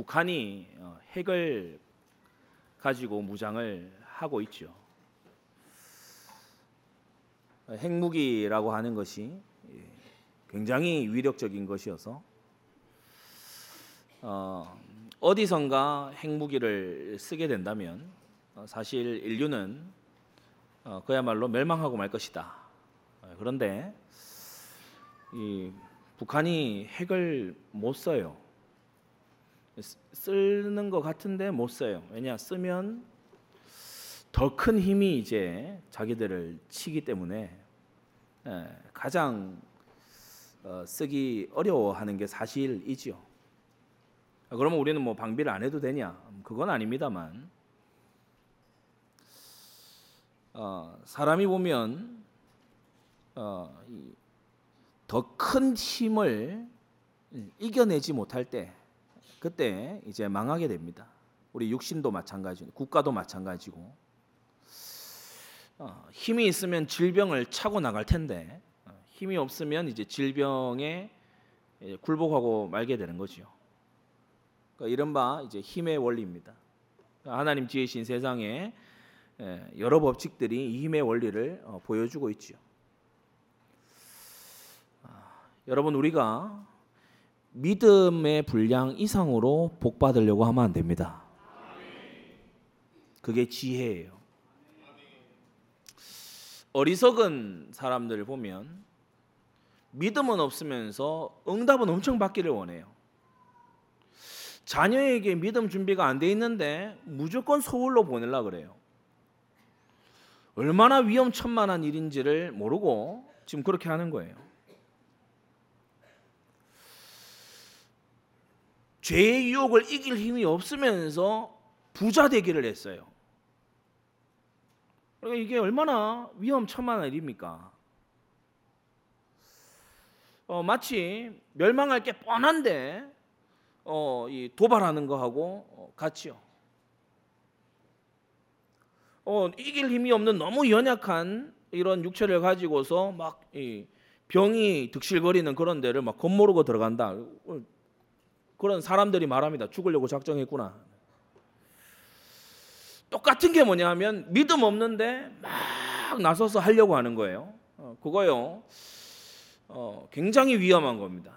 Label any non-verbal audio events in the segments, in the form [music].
북한이 어, 핵을 가지고 무장을 하고 있죠. 핵무기라고 하는 것이 예, 굉장히 위력적인 것이어서 어, 어디선가 핵무기를 쓰게 된다면 어, 사실 인류는 어, 그야말로 멸망하고 말 것이다. 어, 그런데 이 북한이 핵을 못 써요. 쓰- 쓰는 것 같은데 못 써요. 왜냐 쓰면 더 큰 힘이 이제 자기들을 치기 때문에 예, 가장 어, 쓰기 어려워하는 게 사실이지요. 아, 그러면 우리는 뭐 방비를 안 해도 되냐? 음, 그건 아닙니다만 어, 사람이 보면 어, 더큰 힘을 이겨내지 못할 때 그때 이제 망하게 됩니다. 우리 육신도 마찬가지고 국가도 마찬가지고 어, 힘이 있으면 질병을 차고 나갈 텐데 어, 힘이 없으면 이제 질병에 예, 굴복하고 말게 되는 거죠. 그러니까 이른바 이제 힘의 원리입니다. 그러니까 하나님 지으신 세상에 예, 여러 법칙들이 이 힘의 원리를 어, 보여주고 있죠. 아, 여러분 우리가 믿음의 분량 이상으로 복 받으려고 하면 안 됩니다. 그게 지혜예요. 어리석은 사람들을 보면 믿음은 없으면서 응답은 엄청 받기를 원해요. 자녀에게 믿음 준비가 안 돼 있는데 무조건 서울로 보내려 그래요. 얼마나 위험천만한 일인지를 모르고 지금 그렇게 하는 거예요. 죄의 유혹을 이길 힘이 없으면서 부자 되기를 했어요. 그러니까 이게 얼마나 위험천만한 일입니까? 어, 마치 멸망할 게 뻔한데 어, 이 도발하는 거하고 어, 같지요. 어, 이길 힘이 없는 너무 연약한 이런 육체를 가지고서 막이 병이 득실거리는 그런 데를 막 겁모르고 들어간다. 어, 그런 사람들이 말합니다. 죽으려고 작정했구나. 똑같은 게 뭐냐 하면 믿음 없는데 막 나서서 하려고 하는 거예요. 어, 그거요. 어, 굉장히 위험한 겁니다.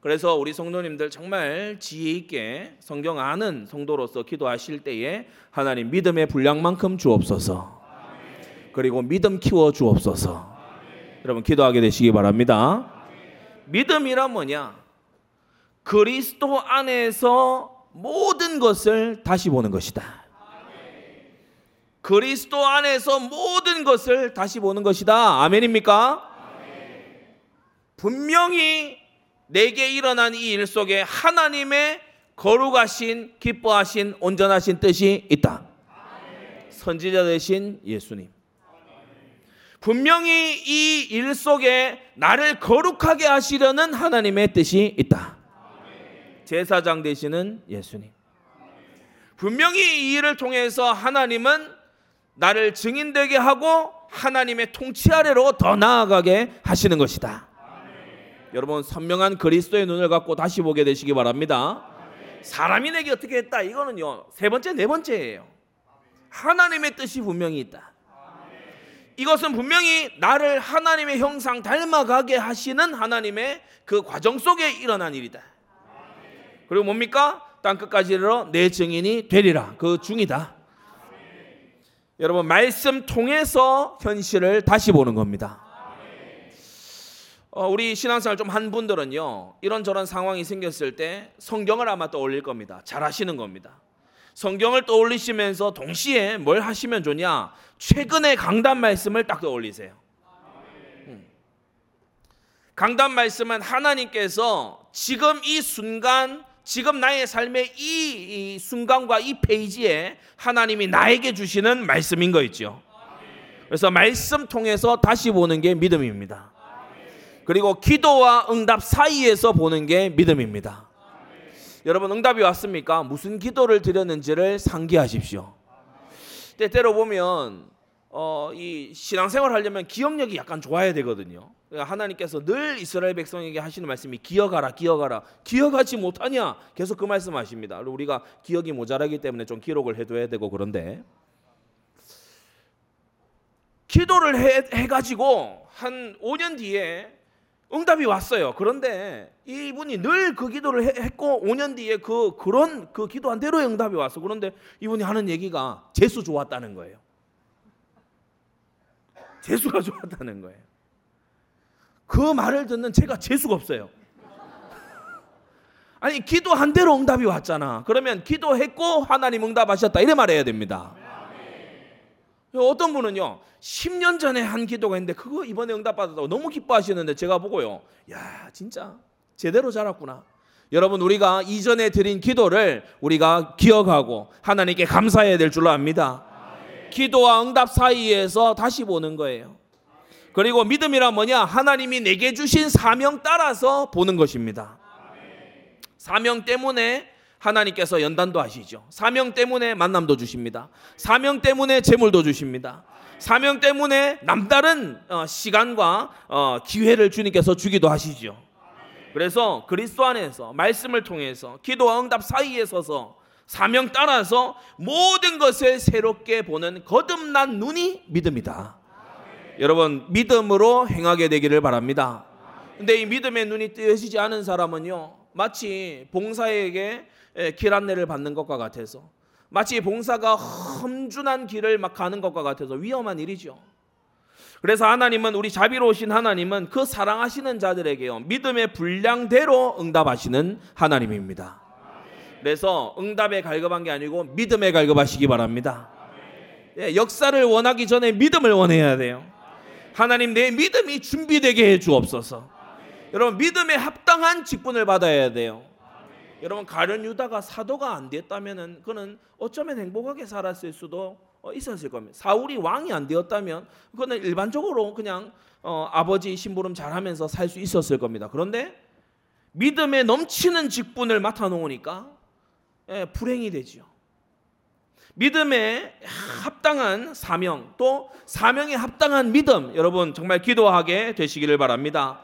그래서 우리 성도님들 정말 지혜 있게 성경 아는 성도로서 기도하실 때에 하나님 믿음의 분량만큼 주옵소서. 그리고 믿음 키워 주옵소서. 여러분 기도하게 되시기 바랍니다. 믿음이란 뭐냐? 그리스도 안에서 모든 것을 다시 보는 것이다. 그리스도 안에서 모든 것을 다시 보는 것이다. 아멘입니까? 분명히 내게 일어난 이 일 속에 하나님의 거룩하신 기뻐하신 온전하신 뜻이 있다. 선지자 되신 예수님. 분명히 이 일 속에 나를 거룩하게 하시려는 하나님의 뜻이 있다. 제사장 되시는 예수님. 분명히 이 일을 통해서 하나님은 나를 증인되게 하고 하나님의 통치 아래로 더 나아가게 하시는 것이다. 여러분 선명한 그리스도의 눈을 갖고 다시 보게 되시기 바랍니다. 사람이 내게 어떻게 했다 이거는요 세 번째 네 번째예요. 하나님의 뜻이 분명히 있다. 이것은 분명히 나를 하나님의 형상 닮아가게 하시는 하나님의 그 과정 속에 일어난 일이다. 그리고 뭡니까? 땅 끝까지 이르러 내 증인이 되리라. 그 중이다. 여러분 말씀 통해서 현실을 다시 보는 겁니다. 어, 우리 신앙생활 좀 한 분들은요 이런저런 상황이 생겼을 때 성경을 아마 떠올릴 겁니다. 잘 하시는 겁니다. 성경을 떠올리시면서 동시에 뭘 하시면 좋냐? 최근의 강단 말씀을 딱 떠올리세요. 음. 강단 말씀은 하나님께서 지금 이 순간, 지금 나의 삶의 이, 이 순간과 이 페이지에 하나님이 나에게 주시는 말씀인 거 있죠. 그래서 말씀 통해서 다시 보는 게 믿음입니다. 그리고 기도와 응답 사이에서 보는 게 믿음입니다. 여러분 응답이 왔습니까? 무슨 기도를 드렸는지를 상기하십시오. 때때로 보면 어, 이 신앙생활 하려면 기억력이 약간 좋아야 되거든요. 하나님께서 늘 이스라엘 백성에게 하시는 말씀이 기억하라, 기억하라. 기억하지 못하냐? 계속 그 말씀하십니다. 우리가 기억이 모자라기 때문에 좀 기록을 해둬야 되고 그런데 기도를 해, 해가지고 한 5년 뒤에 응답이 왔어요. 그런데 이분이 늘 그 기도를 했고 5년 뒤에 그 그런 그 기도한 대로 응답이 왔어. 그런데 이분이 하는 얘기가 재수 좋았다는 거예요. 재수가 좋았다는 거예요. 그 말을 듣는 제가 재수가 없어요. [laughs] 아니 기도한 대로 응답이 왔잖아. 그러면 기도했고 하나님 응답하셨다 이래 말해야 됩니다. 어떤 분은요 10년 전에 한 기도가 있는데 그거 이번에 응답받았다고 너무 기뻐하시는데 제가 보고요 야 진짜 제대로 자랐구나 여러분 우리가 이전에 드린 기도를 우리가 기억하고 하나님께 감사해야 될 줄로 압니다 기도와 응답 사이에서 다시 보는 거예요 그리고 믿음이란 뭐냐 하나님이 내게 주신 사명 따라서 보는 것입니다 사명 때문에 하나님께서 연단도 하시죠. 사명 때문에 만남도 주십니다. 사명 때문에 재물도 주십니다. 사명 때문에 남다른 어, 시간과 어, 기회를 주님께서 주기도 하시죠. 그래서 그리스도 안에서 말씀을 통해서 기도와 응답 사이에 서서 사명 따라서 모든 것을 새롭게 보는 거듭난 눈이 믿음이다. 여러분 믿음으로 행하게 되기를 바랍니다. 근데 이 믿음의 눈이 뜨여지지 않은 사람은요 마치 봉사에게 예, 길 안내를 받는 것과 같아서 마치 봉사가 험준한 길을 막 가는 것과 같아서 위험한 일이죠. 그래서 하나님은 우리 자비로우신 하나님은 그 사랑하시는 자들에게요 믿음의 분량대로 응답하시는 하나님입니다. 그래서 응답에 갈급한 게 아니고 믿음에 갈급하시기 바랍니다. 예, 역사를 원하기 전에 믿음을 원해야 돼요. 하나님 내 믿음이 준비되게 해 주옵소서. 여러분 믿음에 합당한 직분을 받아야 돼요. 여러분 가련 유다가 사도가 안 됐다면은 그는 어쩌면 행복하게 살았을 수도 어, 있었을 겁니다. 사울이 왕이 안 되었다면 그는 일반적으로 그냥 어, 아버지 심부름 잘하면서 살 수 있었을 겁니다. 그런데 믿음에 넘치는 직분을 맡아 놓으니까 예, 불행이 되지요. 믿음에 합당한 사명 또 사명에 합당한 믿음 여러분 정말 기도하게 되시기를 바랍니다.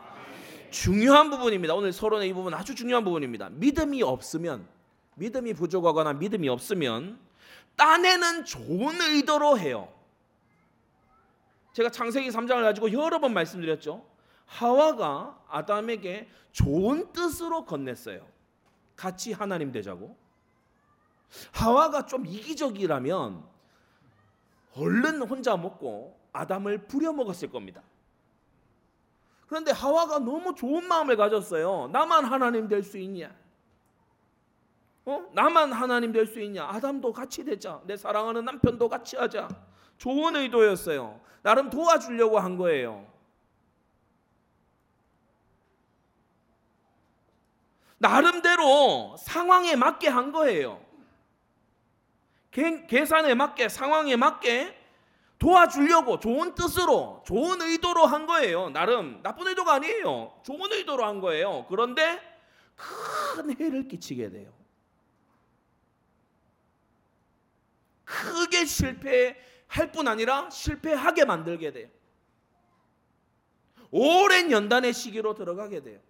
중요한 부분입니다. 오늘 서론의 이 부분 아주 중요한 부분입니다. 믿음이 없으면 믿음이 부족하거나 믿음이 없으면 딴에는 좋은 의도로 해요. 제가 창세기 3장을 가지고 여러 번 말씀드렸죠. 하와가 아담에게 좋은 뜻으로 건넸어요. 같이 하나님 되자고. 하와가 좀 이기적이라면 얼른 혼자 먹고 아담을 부려 먹었을 겁니다. 그런데 하와가 너무 좋은 마음을 가졌어요. 나만 하나님 될 수 있냐? 어? 나만 하나님 될 수 있냐? 아담도 같이 되자. 내 사랑하는 남편도 같이 하자. 좋은 의도였어요. 나름 도와주려고 한 거예요. 나름대로 상황에 맞게 한 거예요. 계산에 맞게, 상황에 맞게 도와주려고 좋은 뜻으로 좋은 의도로 한 거예요. 나름 나쁜 의도가 아니에요. 좋은 의도로 한 거예요. 그런데 큰 해를 끼치게 돼요. 크게 실패할 뿐 아니라 실패하게 만들게 돼요. 오랜 연단의 시기로 들어가게 돼요.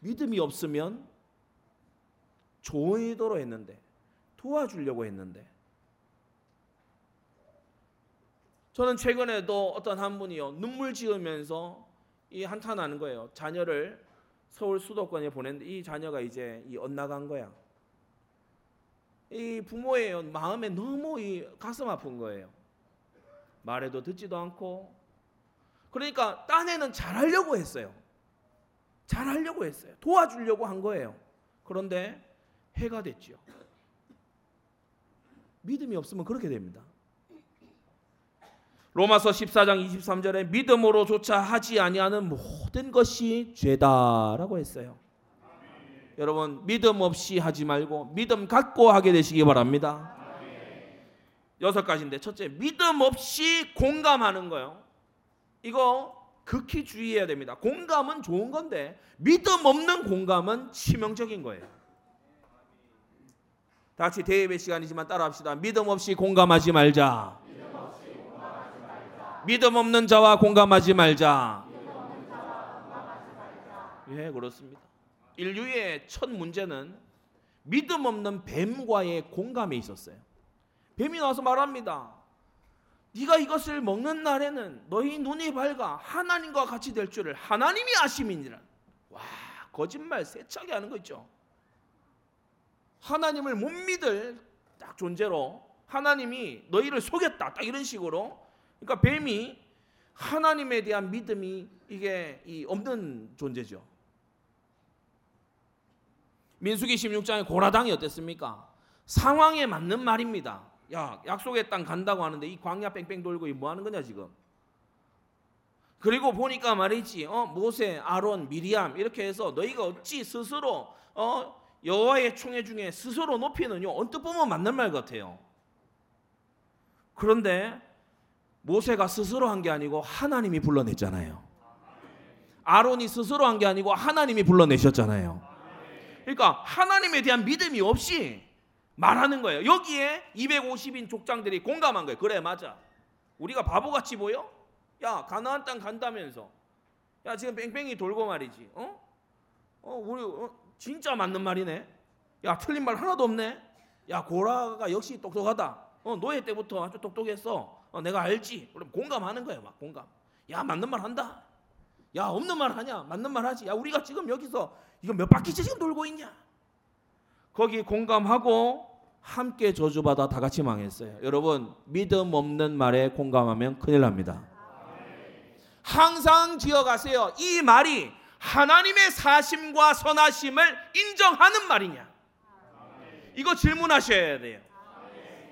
믿음이 없으면 좋은 의도로 했는데 도와주려고 했는데 저는 최근에도 어떤 한 분이요 눈물 지으면서 이 한탄 하는 거예요. 자녀를 서울 수도권에 보냈는데 이 자녀가 이제 이 엇나간 거야. 이 부모의 마음에 너무 이 가슴 아픈 거예요. 말해도 듣지도 않고. 그러니까 딴에는 잘하려고 했어요. 잘하려고 했어요. 도와주려고 한 거예요. 그런데 해가 됐죠. 믿음이 없으면 그렇게 됩니다. 로마서 14장 23절에 믿음으로조차 하지 아니하는 모든 것이 죄다라고 했어요. 여러분 믿음 없이 하지 말고 믿음 갖고 하게 되시기 바랍니다. 여섯 가지인데 첫째 믿음 없이 공감하는 거요. 이거 극히 주의해야 됩니다. 공감은 좋은 건데 믿음 없는 공감은 치명적인 거예요. 다 같이 대예배 시간이지만 따라합시다. 믿음 없이 공감하지 말자. 믿음 없는 자와 공감하지 말자. 예, 그렇습니다. 인류의 첫 문제는 믿음 없는 뱀과의 공감에 있었어요. 뱀이 나와서 말합니다. 네가 이것을 먹는 날에는 너희 눈이 밝아 하나님과 같이 될 줄을 하나님이 아심이니라. 와, 거짓말 세차게 하는 거 있죠. 하나님을 못 믿을 딱 존재로 하나님이 너희를 속였다. 딱 이런 식으로. 그러니까 뱀이 하나님에 대한 믿음이 이게 이 없는 존재죠. 민수기 16장의 고라당이 어땠습니까? 상황에 맞는 말입니다. 야, 약속의 땅 간다고 하는데 이 광야 뺑뺑 돌고 이 뭐 하는 거냐 지금? 그리고 보니까 말이지, 어 모세, 아론, 미리암 이렇게 해서 너희가 어찌 스스로 어 여호와의 총회 중에 스스로 높이느냐? 언뜻 보면 맞는 말 같아요. 그런데 모세가 스스로 한 게 아니고 하나님이 불러냈잖아요. 아론이 스스로 한 게 아니고 하나님이 불러내셨잖아요. 그러니까 하나님에 대한 믿음이 없이 말하는 거예요. 여기에 250인 족장들이 공감한 거예요. 그래 맞아. 우리가 바보같이 보여? 야 가나안 땅 간다면서. 야 지금 뺑뺑이 돌고 말이지. 어? 어 우리 어, 진짜 맞는 말이네. 야 틀린 말 하나도 없네. 야 고라가 역시 똑똑하다. 어 노예 때부터 아주 똑똑했어. 어, 내가 알지. 그럼 공감하는 거예요. 막 공감. 야 맞는 말 한다. 야 없는 말 하냐? 맞는 말 하지. 야 우리가 지금 여기서 이거 몇 바퀴째 지금 돌고 있냐? 거기 공감하고 함께 저주받아 다 같이 망했어요. 여러분 믿음 없는 말에 공감하면 큰일 납니다. 항상 기억하세요. 이 말이 하나님의 사심과 선하심을 인정하는 말이냐? 이거 질문하셔야 돼요.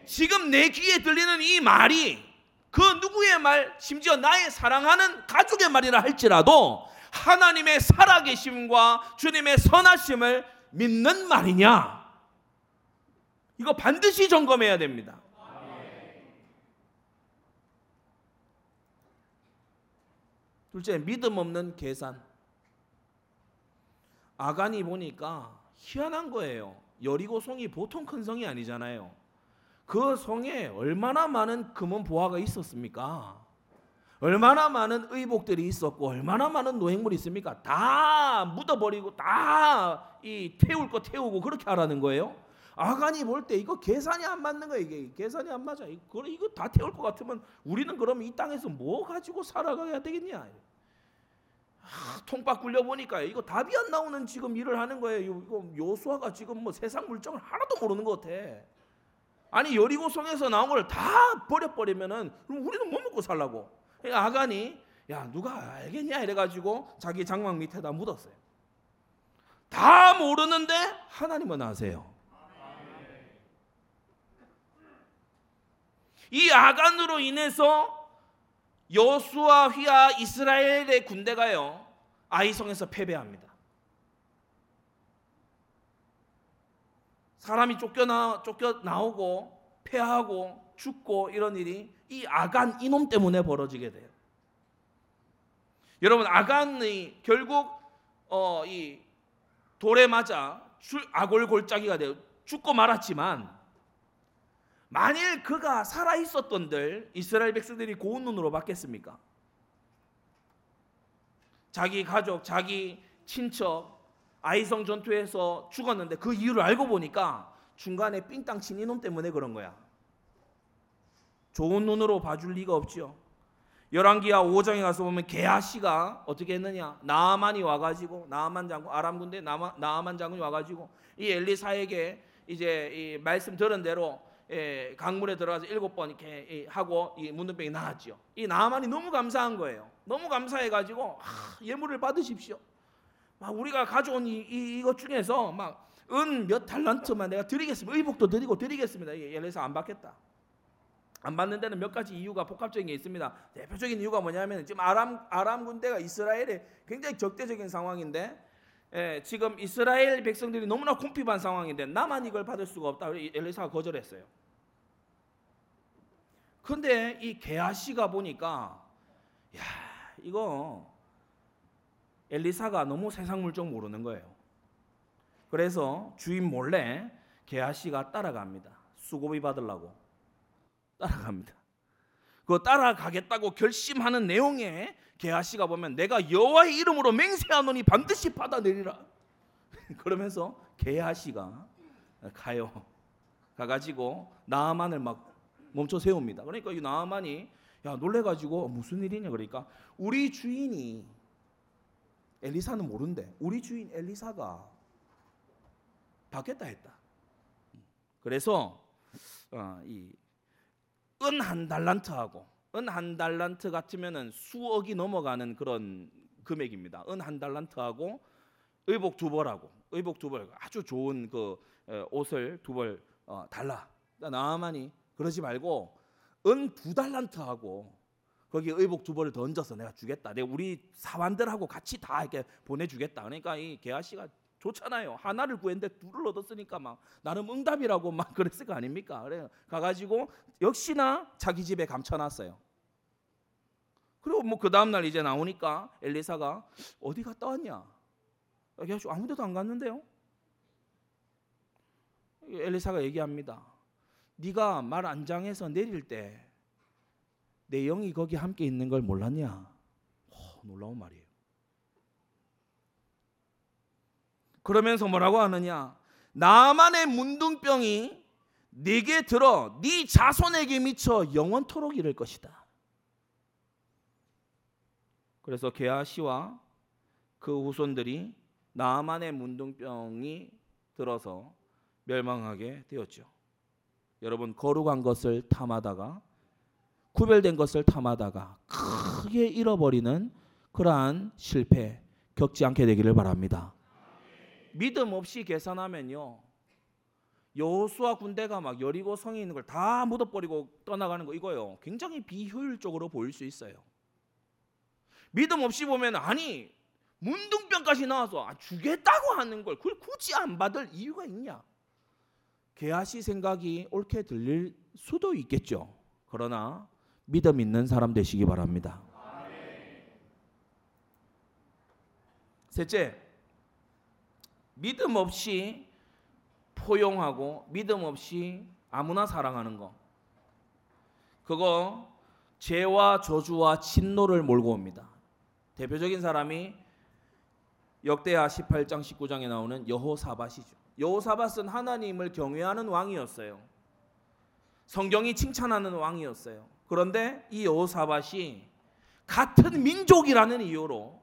지금 내 귀에 들리는 이 말이 그 누구의 말, 심지어 나의 사랑하는 가족의 말이라 할지라도 하나님의 살아계심과 주님의 선하심을 믿는 말이냐? 이거 반드시 점검해야 됩니다. 둘째, 믿음 없는 계산. 아간이 보니까 희한한 거예요. 여리고 성이 보통 큰 성이 아니잖아요. 그 성에 얼마나 많은 금은 보화가 있었습니까? 얼마나 많은 의복들이 있었고 얼마나 많은 노획물이 있습니까? 다 묻어버리고 다 이 태울 거 태우고 그렇게 하라는 거예요. 아간이 볼 때 이거 계산이 안 맞는 거예요. 이게 계산이 안 맞아. 이거 다 태울 것 같으면 우리는 그럼 이 땅에서 뭐 가지고 살아가야 되겠냐? 아, 통박 굴려 보니까 이거 답이 안 나오는 지금 일을 하는 거예요. 이거 요수아가 지금 뭐 세상 물정을 하나도 모르는 것 같아. 아니 여리고성에서 나온 걸 다 버려버리면은 그럼 우리는 뭐 먹고 살라고? 그러니까 아간이 야 누가 알겠냐 이래가지고 자기 장막 밑에다 묻었어요. 다 모르는데 하나님은 아세요. 이 아간으로 인해서 여수와 휘하 이스라엘의 군대가요 아이성에서 패배합니다. 사람이 쫓겨나 쫓겨 나오고 패하고 죽고 이런 일이 이 아간 이놈 때문에 벌어지게 돼요. 여러분 아간이 결국 어, 이 돌에 맞아 아골골짜기가 되어 죽고 말았지만 만일 그가 살아 있었던들 이스라엘 백성들이 고운 눈으로 봤겠습니까? 자기 가족, 자기 친척 아이성 전투에서 죽었는데 그 이유를 알고 보니까 중간에 삥땅 친 이놈 때문에 그런 거야. 좋은 눈으로 봐줄 리가 없죠. 열왕기하 5장에 가서 보면 게하시가 어떻게 했느냐? 나아만이 와가지고 나아만 장군 아람 군대 나아, 나아만 장군이 와가지고 이 엘리사에게 이제 이 말씀 들은 대로 예, 강물에 들어가서 일곱 번 이렇게 하고 이 문둥병이 나았죠. 이 나아만이 너무 감사한 거예요. 너무 감사해가지고 아, 예물을 받으십시오. 막 우리가 가져온 이, 이 이것 중에서 막 은 몇 달란트만 내가 드리겠습니다. 의복도 드리고 드리겠습니다. 엘리사 안 받겠다. 안 받는 데는 몇 가지 이유가 복합적인 게 있습니다. 대표적인 이유가 뭐냐면 지금 아람 아람 군대가 이스라엘에 굉장히 적대적인 상황인데 예, 지금 이스라엘 백성들이 너무나 궁핍한 상황인데 나만 이걸 받을 수가 없다. 엘리사가 거절했어요. 근데 이 게하시가 보니까 야 이거 엘리사가 너무 세상 물정 모르는 거예요. 그래서 주인 몰래 게하시가 따라갑니다. 수고비 받으려고. 따라갑니다. 그 따라가겠다고 결심하는 내용에 게하시가 보면 내가 여호와의 이름으로 맹세하노니 반드시 받아내리라. [laughs] 그러면서 게하시가 가요. 가가지고 나아만을 막 멈춰 세웁니다. 그러니까 이 나아만이 야 놀래가지고 무슨 일이냐 그러니까 우리 주인이 엘리사는 모른대. 우리 주인 엘리사가 받겠다 했다. 그래서 어, 이은 한 달란트하고 은한 달란트 같으면은 수억이 넘어가는 그런 금액입니다. 은 한 달란트하고 의복 두 벌하고 의복 두 벌 아주 좋은 그 옷을 두벌 어, 달라. 나만이 그러지 말고 은 두 달란트하고 거기 의복 두 벌을 던져서 내가 주겠다. 내가 우리 사관들하고 같이 다 이렇게 보내주겠다. 그러니까 이 게하씨가 좋잖아요. 하나를 구했는데 둘을 얻었으니까 막 나름 응답이라고 막 [laughs] 그랬을 거 아닙니까? 그래 가가지고 역시나 자기 집에 감춰놨어요. 그리고 뭐 그 다음 날 이제 나오니까 엘리사가 어디 갔다 왔냐? 게하씨 아무 데도 안 갔는데요. 엘리사가 얘기합니다. 네가 말 안장에서 내릴 때 내 영이 거기 함께 있는 걸 몰랐냐? 오, 놀라운 말이에요. 그러면서 뭐라고 하느냐? 나만의 문둥병이 네게 들어 네 자손에게 미쳐 영원토록 이를 것이다. 그래서 게하시와 그 후손들이 나만의 문둥병이 들어서 멸망하게 되었죠. 여러분 거룩한 것을 탐하다가 구별된 것을 탐하다가 크게 잃어버리는 그러한 실패 겪지 않게 되기를 바랍니다. 믿음 없이 계산하면요. 여호수아 군대가 막 여리고 성에 있는 걸 다 묻어버리고 떠나가는 거 이거요. 굉장히 비효율적으로 보일 수 있어요. 믿음 없이 보면 아니 문둥병까지 나와서 아, 주겠다고 하는 걸 그걸 굳이 안 받을 이유가 있냐? 게하시 생각이 옳게 들릴 수도 있겠죠. 그러나 믿음 있는 사람 되시기 바랍니다. 셋째, 믿음 없이 포용하고 믿음 없이 아무나 사랑하는 거. 그거 죄와 저주와 진노를 몰고 옵니다. 대표적인 사람이 역대하 18장 19장에 나오는 여호사밧이죠. 여호사밧은 하나님을 경외하는 왕이었어요. 성경이 칭찬하는 왕이었어요. 그런데 이 여호사밧이 같은 민족이라는 이유로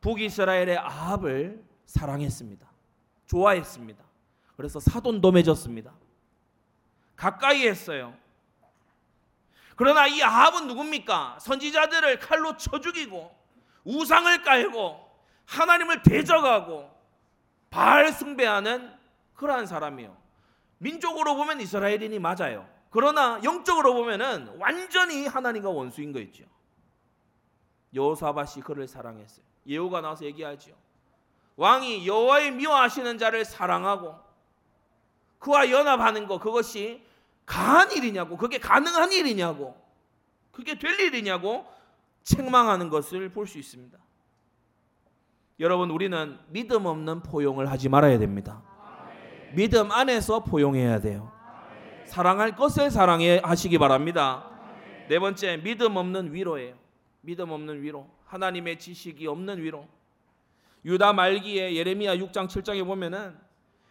북이스라엘의 아합을 사랑했습니다. 좋아했습니다. 그래서 사돈도 맺었습니다. 가까이 했어요. 그러나 이 아합은 누굽니까? 선지자들을 칼로 쳐 죽이고 우상을 깔고 하나님을 대적하고 바알 숭배하는 그러한 사람이요. 민족으로 보면 이스라엘인이 맞아요. 그러나 영적으로 보면은 완전히 하나님과 원수인 거 있죠. 여호사밧이 그를 사랑했어요. 예후가 나와서 얘기하죠. 왕이 여호와의 미워하시는 자를 사랑하고 그와 연합하는 것 그것이 가한 일이냐고 그게 가능한 일이냐고 그게 될 일이냐고 책망하는 것을 볼 수 있습니다. 여러분 우리는 믿음 없는 포용을 하지 말아야 됩니다. 믿음 안에서 포용해야 돼요. 사랑할 것을 사랑해 하시기 바랍니다. 네 번째 믿음 없는 위로예요. 믿음 없는 위로. 하나님의 지식이 없는 위로. 유다 말기에 예레미야 6장 7장에 보면은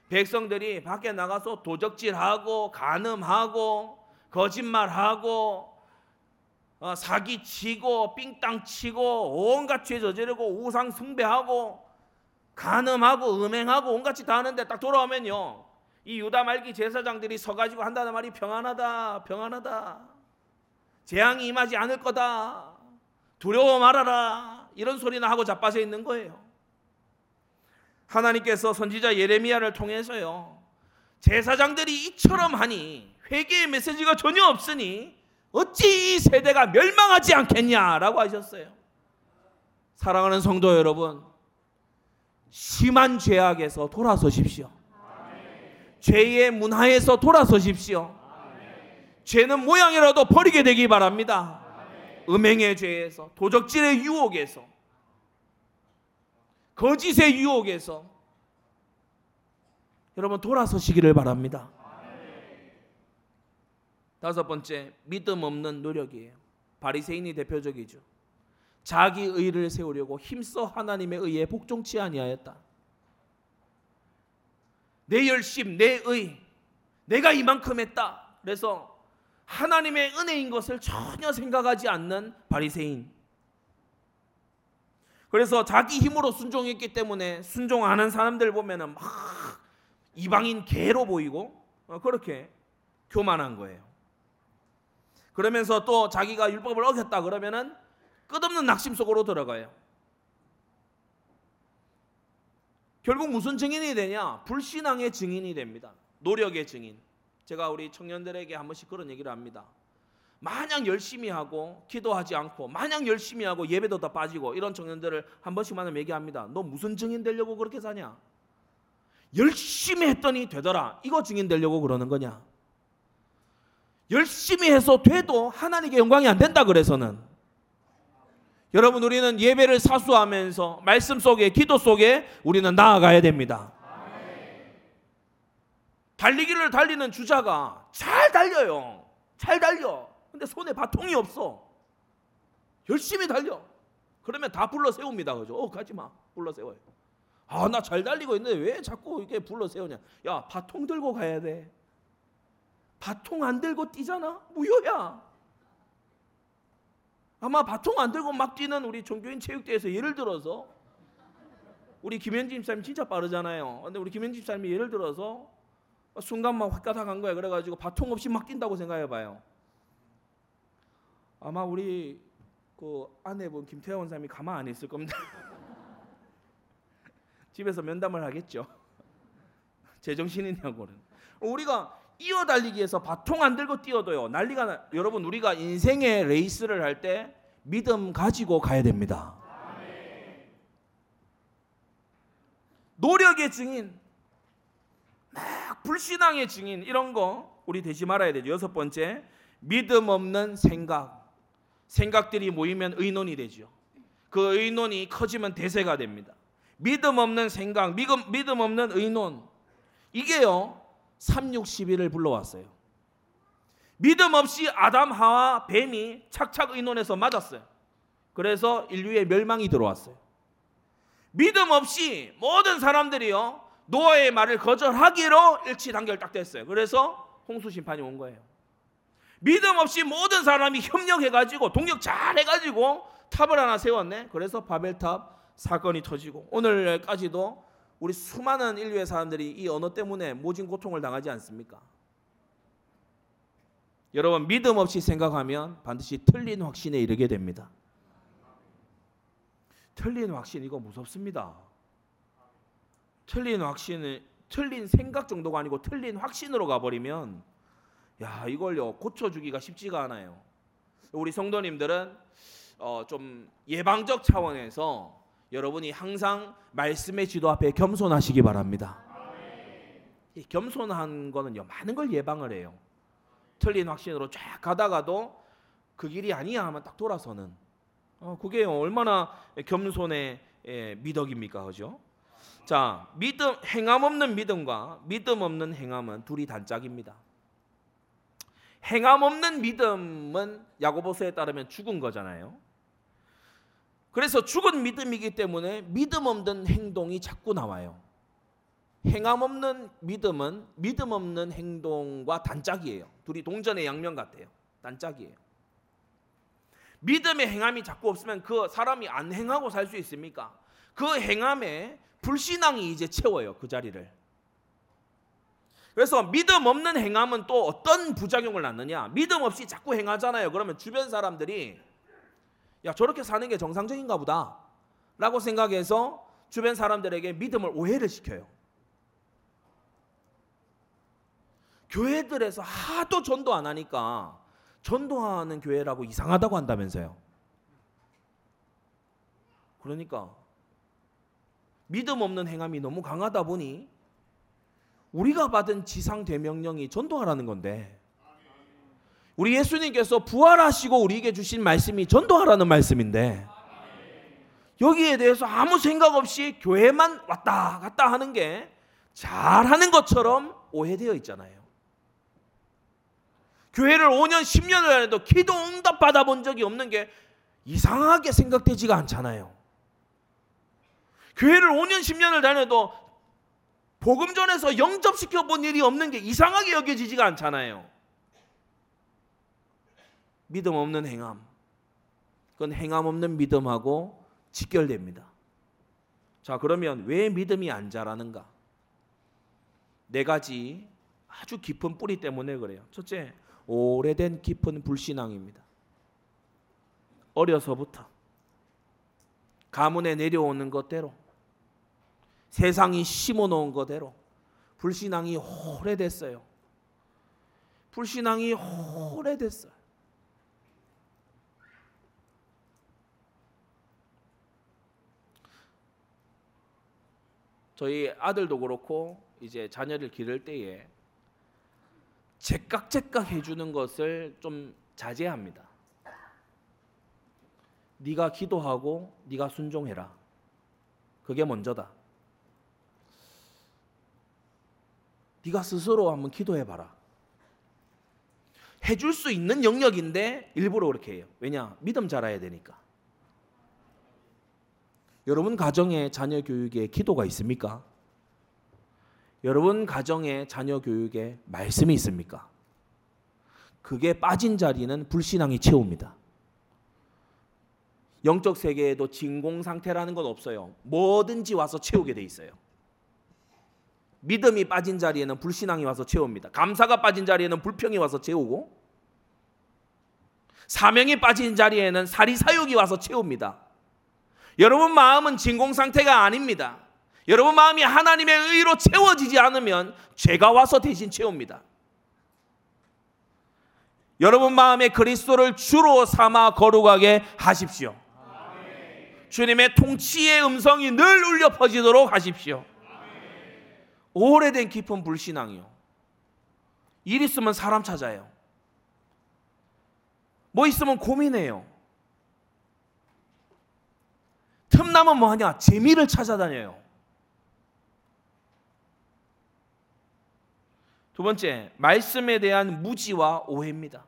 백성들이 밖에 나가서 도적질하고 간음하고 거짓말하고 어, 사기치고 삥땅치고 온갖 죄 저지르고 우상 숭배하고 간음하고 음행하고 온갖 짓다 하는데 딱 돌아오면요 이 유다 말기 제사장들이 서가지고 한다는 말이 평안하다 평안하다. 재앙이 임하지 않을 거다. 두려워 말아라. 이런 소리나 하고 자빠져 있는 거예요 하나님께서 선지자 예레미야를 통해서요 제사장들이 이처럼 하니 회개의 메시지가 전혀 없으니 어찌 이 세대가 멸망하지 않겠냐라고 하셨어요. 사랑하는 성도 여러분, 심한 죄악에서 돌아서십시오. 죄의 문화에서 돌아서십시오. 죄는 모양이라도 버리게 되기 바랍니다. 음행의 죄에서, 도적질의 유혹에서, 거짓의 유혹에서 여러분 돌아서시기를 바랍니다. 다섯 번째 믿음 없는 노력이에요. 바리새인이 대표적이죠. 자기 의를 세우려고 힘써 하나님의 의에 복종치 아니하였다. 내 열심, 내 의, 내가 이만큼 했다. 그래서 하나님의 은혜인 것을 전혀 생각하지 않는 바리새인. 그래서 자기 힘으로 순종했기 때문에 순종하는 사람들 보면은 막 이방인 개로 보이고 어, 그렇게 교만한 거예요. 그러면서 또 자기가 율법을 어겼다 그러면은 끝없는 낙심 속으로 들어가요. 결국 무슨 증인이 되냐? 불신앙의 증인이 됩니다. 노력의 증인. 제가 우리 청년들에게 한 번씩 그런 얘기를 합니다. 마냥 열심히 하고 기도하지 않고 마냥 열심히 하고 예배도 다 빠지고 이런 청년들을 한 번씩만 얘기합니다. 너 무슨 증인 되려고 그렇게 사냐? 열심히 했더니 되더라. 이거 증인 되려고 그러는 거냐? 열심히 해서 돼도 하나님께 영광이 안 된다 그래서는 여러분 우리는 예배를 사수하면서 말씀 속에 기도 속에 우리는 나아가야 됩니다. 달리기를 달리는 주자가 잘 달려요. 잘 달려. 근데 손에 바통이 없어. 열심히 달려. 그러면 다 불러 세웁니다. 그죠? 어, 가지 마. 불러 세워요. 아, 나 잘 달리고 있는데 왜 자꾸 이렇게 불러 세우냐? 야, 바통 들고 가야 돼. 바통 안 들고 뛰잖아? 무효야. 아마 바통 안 들고 막 뛰는 우리 종교인 체육대회에서 예를 들어서 우리 김현진 집사님 진짜 빠르잖아요. 근데 우리 김현진 집사님이 예를 들어서 순간 막 확가닥 한 거야. 그래가지고 바통 없이 막 뛴다고 생각해봐요. 아마 우리 그 아내분 김태원 사님이 가만 안 있을 겁니다. [laughs] 집에서 면담을 하겠죠. [laughs] 제정신이냐고는. 우리가 이어 달리기에서 바통 안 들고 뛰어도요. 난리가 나. 여러분 우리가 인생의 레이스를 할 때 믿음 가지고 가야 됩니다. 노력의 증인, 막 불신앙의 증인 이런 거 우리 되지 말아야 되죠. 여섯 번째, 믿음 없는 생각. 생각들이 모이면 의논이 되죠. 그 의논이 커지면 대세가 됩니다. 믿음 없는 생각, 믿음, 믿음 없는 의논. 이게요, 361을 불러왔어요. 믿음 없이 아담, 하와, 뱀이 착착 의논해서 맞았어요. 그래서 인류의 멸망이 들어왔어요. 믿음 없이 모든 사람들이요, 노아의 말을 거절하기로 일치단결 딱 됐어요. 그래서 홍수 심판이 온 거예요. 믿음 없이 모든 사람이 협력해가지고 동력 잘 해가지고 탑을 하나 세웠네. 그래서 바벨탑 사건이 터지고 오늘까지도 우리 수많은 인류의 사람들이 이 언어 때문에 모진 고통을 당하지 않습니까? 여러분 믿음 없이 생각하면 반드시 틀린 확신에 이르게 됩니다. 틀린 확신 이거 무섭습니다. 틀린 확신을 틀린 생각 정도가 아니고 틀린 확신으로 가버리면 야 이걸요 고쳐주기가 쉽지가 않아요. 우리 성도님들은 어, 좀 예방적 차원에서 여러분이 항상 말씀의 지도 앞에 겸손하시기 바랍니다. 이 겸손한 거는요 많은 걸 예방을 해요. 틀린 확신으로 쫙 가다가도 그 길이 아니야 하면 딱 돌아서는. 어, 그게 얼마나 겸손의 예, 미덕입니까, 그죠? 자, 믿음 행함 없는 믿음과 믿음 없는 행함은 둘이 단짝입니다. 행함 없는 믿음은 야고보서에 따르면 죽은 거잖아요. 그래서 죽은 믿음이기 때문에 믿음 없는 행동이 자꾸 나와요. 행함 없는 믿음은 믿음 없는 행동과 단짝이에요. 둘이 동전의 양면 같아요. 단짝이에요. 믿음의 행함이 자꾸 없으면 그 사람이 안 행하고 살 수 있습니까? 그 행함에 불신앙이 이제 채워요. 그 자리를. 그래서 믿음 없는 행함은 또 어떤 부작용을 낳느냐? 믿음 없이 자꾸 행하잖아요. 그러면 주변 사람들이 야 저렇게 사는 게 정상적인가 보다 라고 생각해서 주변 사람들에게 믿음을 오해를 시켜요. 교회들에서 하도 전도 안 하니까 전도하는 교회라고 이상하다고 한다면서요. 그러니까 믿음 없는 행함이 너무 강하다 보니 우리가 받은 지상 대명령이 전도하라는 건데 우리 예수님께서 부활하시고 우리에게 주신 말씀이 전도하라는 말씀인데 여기에 대해서 아무 생각 없이 교회만 왔다 갔다 하는 게 잘하는 것처럼 오해되어 있잖아요. 교회를 5년, 10년을 해도 기도 응답 받아본 적이 없는 게 이상하게 생각되지가 않잖아요. 교회를 5년, 10년을 다녀도 복음 전에서 영접시켜 본 일이 없는 게 이상하게 여겨지지가 않잖아요. 믿음 없는 행함. 그건 행함 없는 믿음하고 직결됩니다. 자, 그러면 왜 믿음이 안 자라는가? 네 가지 아주 깊은 뿌리 때문에 그래요. 첫째, 오래된 깊은 불신앙입니다. 어려서부터 가문에 내려오는 것대로 세상이 심어 놓은 것대로 불신앙이 오래됐어요. 불신앙이 오래됐어요. 저희 아들도 그렇고 이제 자녀를 기를 때에 제깍제깍 해주는 것을 좀 자제합니다. 네가 기도하고 네가 순종해라. 그게 먼저다. 네가 스스로 한번 기도해 봐라. 해줄 수 있는 영역인데 일부러 그렇게 해요. 왜냐? 믿음 자라야 되니까. 여러분 가정에 자녀 교육에 기도가 있습니까? 여러분 가정에 자녀 교육에 말씀이 있습니까? 그게 빠진 자리는 불신앙이 채웁니다. 영적 세계에도 진공 상태라는 건 없어요. 뭐든지 와서 채우게 돼 있어요. 믿음이 빠진 자리에는 불신앙이 와서 채웁니다. 감사가 빠진 자리에는 불평이 와서 채우고 사명이 빠진 자리에는 사리사욕이 와서 채웁니다. 여러분 마음은 진공 상태가 아닙니다. 여러분 마음이 하나님의 의로 채워지지 않으면 죄가 와서 대신 채웁니다. 여러분 마음에 그리스도를 주로 삼아 거룩하게 하십시오. 주님의 통치의 음성이 늘 울려 퍼지도록 하십시오. 오래된 깊은 불신앙이요. 일 있으면 사람 찾아요. 뭐 있으면 고민해요. 틈나면 뭐 하냐? 재미를 찾아다녀요. 두 번째, 말씀에 대한 무지와 오해입니다.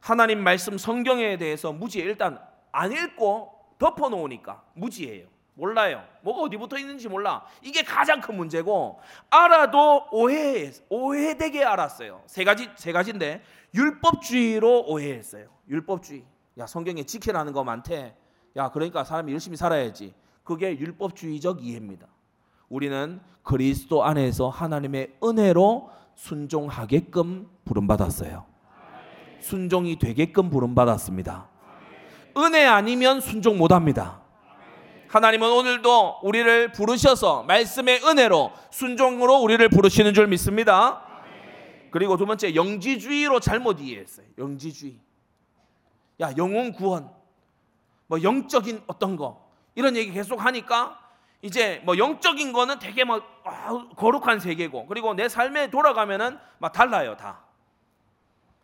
하나님 말씀 성경에 대해서 무지해. 일단 안 읽고 덮어 놓으니까 무지해요. 몰라요. 뭐가 어디 붙어 있는지 몰라. 이게 가장 큰 문제고 알아도 오해 오해되게 알았어요. 세 가지 세 가지인데 율법주의로 오해했어요. 율법주의. 야 성경에 지키라는 거 많대. 야 그러니까 사람이 열심히 살아야지. 그게 율법주의적 이해입니다. 우리는 그리스도 안에서 하나님의 은혜로 순종하게끔 부름받았어요. 순종이 되게끔 부름받았습니다. 은혜 아니면 순종 못 합니다. 하나님은 오늘도 우리를 부르셔서 말씀의 은혜로 순종으로 우리를 부르시는 줄 믿습니다. 그리고 두 번째 영지주의로 잘못 이해했어요. 영지주의. 야, 영혼 구원. 뭐 영적인 어떤 거 이런 얘기 계속 하니까 이제 뭐 영적인 거는 되게 뭐 아, 거룩한 세계고 그리고 내 삶에 돌아가면은 막 달라요, 다.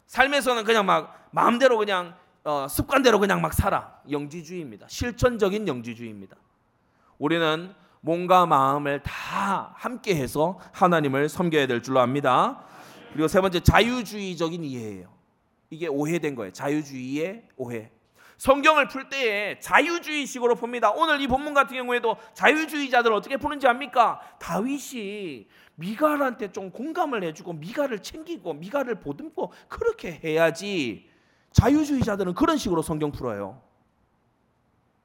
삶에서는 그냥 막 마음대로 그냥 어, 습관대로 그냥 막 살아. 영지주의입니다. 실천적인 영지주의입니다. 우리는 몸과 마음을 다 함께 해서 하나님을 섬겨야 될 줄로 압니다. 그리고 세 번째 자유주의적인 이해예요. 이게 오해된 거예요. 자유주의의 오해. 성경을 풀 때에 자유주의식으로 풉니다. 오늘 이 본문 같은 경우에도 자유주의자들 어떻게 푸는지 압니까? 다윗이 미갈한테 좀 공감을 해주고 미갈을 챙기고 미갈을 보듬고 그렇게 해야지 자유주의자들은 그런 식으로 성경 풀어요.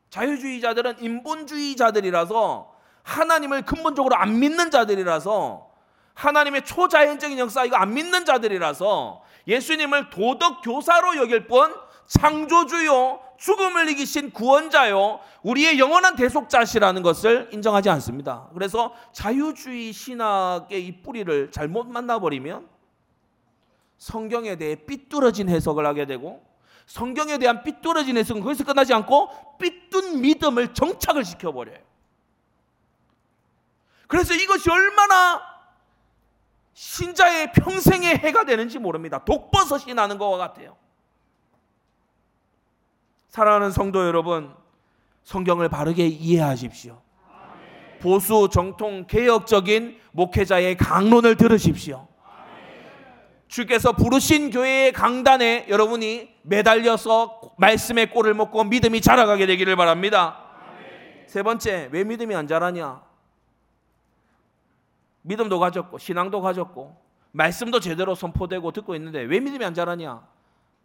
자유주의자들은 인본주의자들이라서 하나님을 근본적으로 안 믿는 자들이라서 하나님의 초자연적인 역사 이거 안 믿는 자들이라서 예수님을 도덕 교사로 여길 뿐 창조주요 죽음을 이기신 구원자요 우리의 영원한 대속자시라는 것을 인정하지 않습니다. 그래서 자유주의 신학의 이 뿌리를 잘못 만나버리면 성경에 대해 삐뚤어진 해석을 하게 되고 성경에 대한 삐뚤어진 해석은 거기서 끝나지 않고 삐뚤 믿음을 정착을 시켜버려요. 그래서 이것이 얼마나 신자의 평생의 해가 되는지 모릅니다. 독버섯이 나는 것과 같아요. 사랑하는 성도 여러분, 성경을 바르게 이해하십시오. 보수 정통 개혁적인 목회자의 강론을 들으십시오. 주께서 부르신 교회의 강단에 여러분이 매달려서 말씀의 꼴을 먹고 믿음이 자라가게 되기를 바랍니다. 세 번째, 왜 믿음이 안 자라냐? 믿음도 가졌고 신앙도 가졌고 말씀도 제대로 선포되고 듣고 있는데 왜 믿음이 안 자라냐?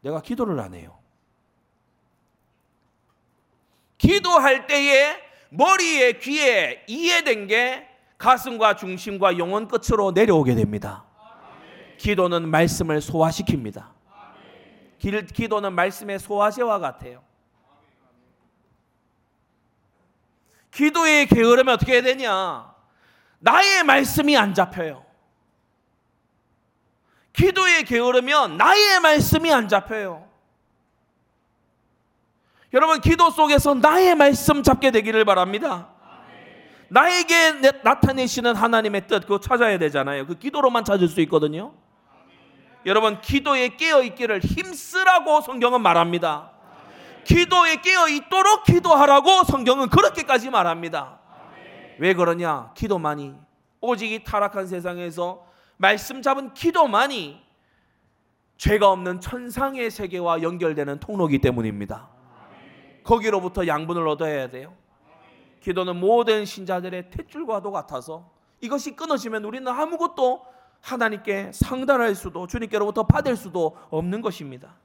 내가 기도를 안 해요. 기도할 때에 머리에 귀에 이해된 게 가슴과 중심과 영혼 끝으로 내려오게 됩니다. 기도는 말씀을 소화시킵니다. 기, 도는 말씀의 소화제와 같아요. 기도에 게으르면 어떻게 해야 되냐? 나의 말씀이 안 잡혀요. 기도에 게으르면 나의 말씀이 안 잡혀요. 여러분 기도 속에서 나의 말씀 잡게 되기를 바랍니다. 나에게 나타내시는 하나님의 뜻 그거 찾아야 되잖아요. 그 기도로만 찾을 수 있거든요. 여러분 기도에 깨어 있기를 힘쓰라고 성경은 말합니다. 기도에 깨어 있도록 기도하라고 성경은 그렇게까지 말합니다. 왜 그러냐? 기도만이 오직 이 타락한 세상에서 말씀 잡은 기도만이 죄가 없는 천상의 세계와 연결되는 통로기 때문입니다. 거기로부터 양분을 얻어야 돼요. 기도는 모든 신자들의 탯줄과도 같아서 이것이 끊어지면 우리는 아무것도 하나님께 상달할 수도 주님께로부터 받을 수도 없는 것입니다.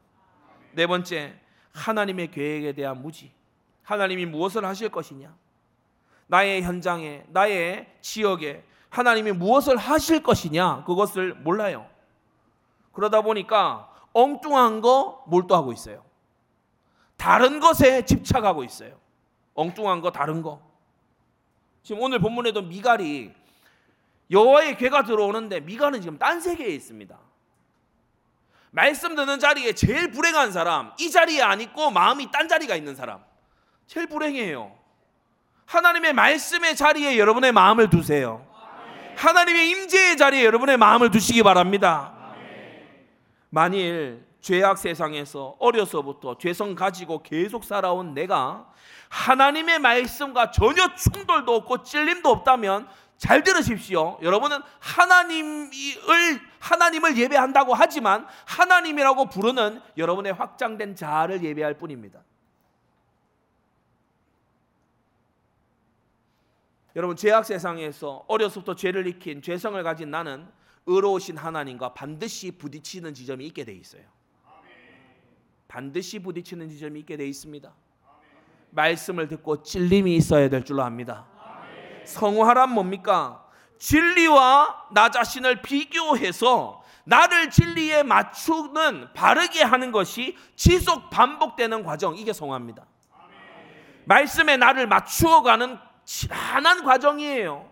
네 번째, 하나님의 계획에 대한 무지. 하나님이 무엇을 하실 것이냐? 나의 현장에, 나의 지역에 하나님이 무엇을 하실 것이냐? 그것을 몰라요. 그러다 보니까 엉뚱한 거 몰두하고 있어요. 다른 것에 집착하고 있어요. 엉뚱한 거 다른 거. 지금 오늘 본문에도 미갈이 여호와의 괴가 들어오는데 미갈은 지금 딴 세계에 있습니다. 말씀 듣는 자리에 제일 불행한 사람, 이 자리에 안 있고 마음이 딴 자리가 있는 사람, 제일 불행해요. 하나님의 말씀의 자리에 여러분의 마음을 두세요. 하나님의 임재의 자리에 여러분의 마음을 두시기 바랍니다. 만일 죄악 세상에서 어려서부터 죄성 가지고 계속 살아온 내가 하나님의 말씀과 전혀 충돌도 없고 찔림도 없다면 잘 들으십시오. 여러분은 하나님을 하나님을 예배한다고 하지만 하나님이라고 부르는 여러분의 확장된 자아를 예배할 뿐입니다. 여러분 죄악 세상에서 어려서부터 죄를 익힌 죄성을 가진 나는 의로우신 하나님과 반드시 부딪히는 지점이 있게 돼 있어요. 반드시 부딪히는 지점이 있게 돼 있습니다. 말씀을 듣고 찔림이 있어야 될 줄로 압니다. 성화란 뭡니까? 진리와 나 자신을 비교해서 나를 진리에 맞추는 바르게 하는 것이 지속 반복되는 과정 이게 성화입니다. 말씀에 나를 맞추어가는 지난한 과정이에요.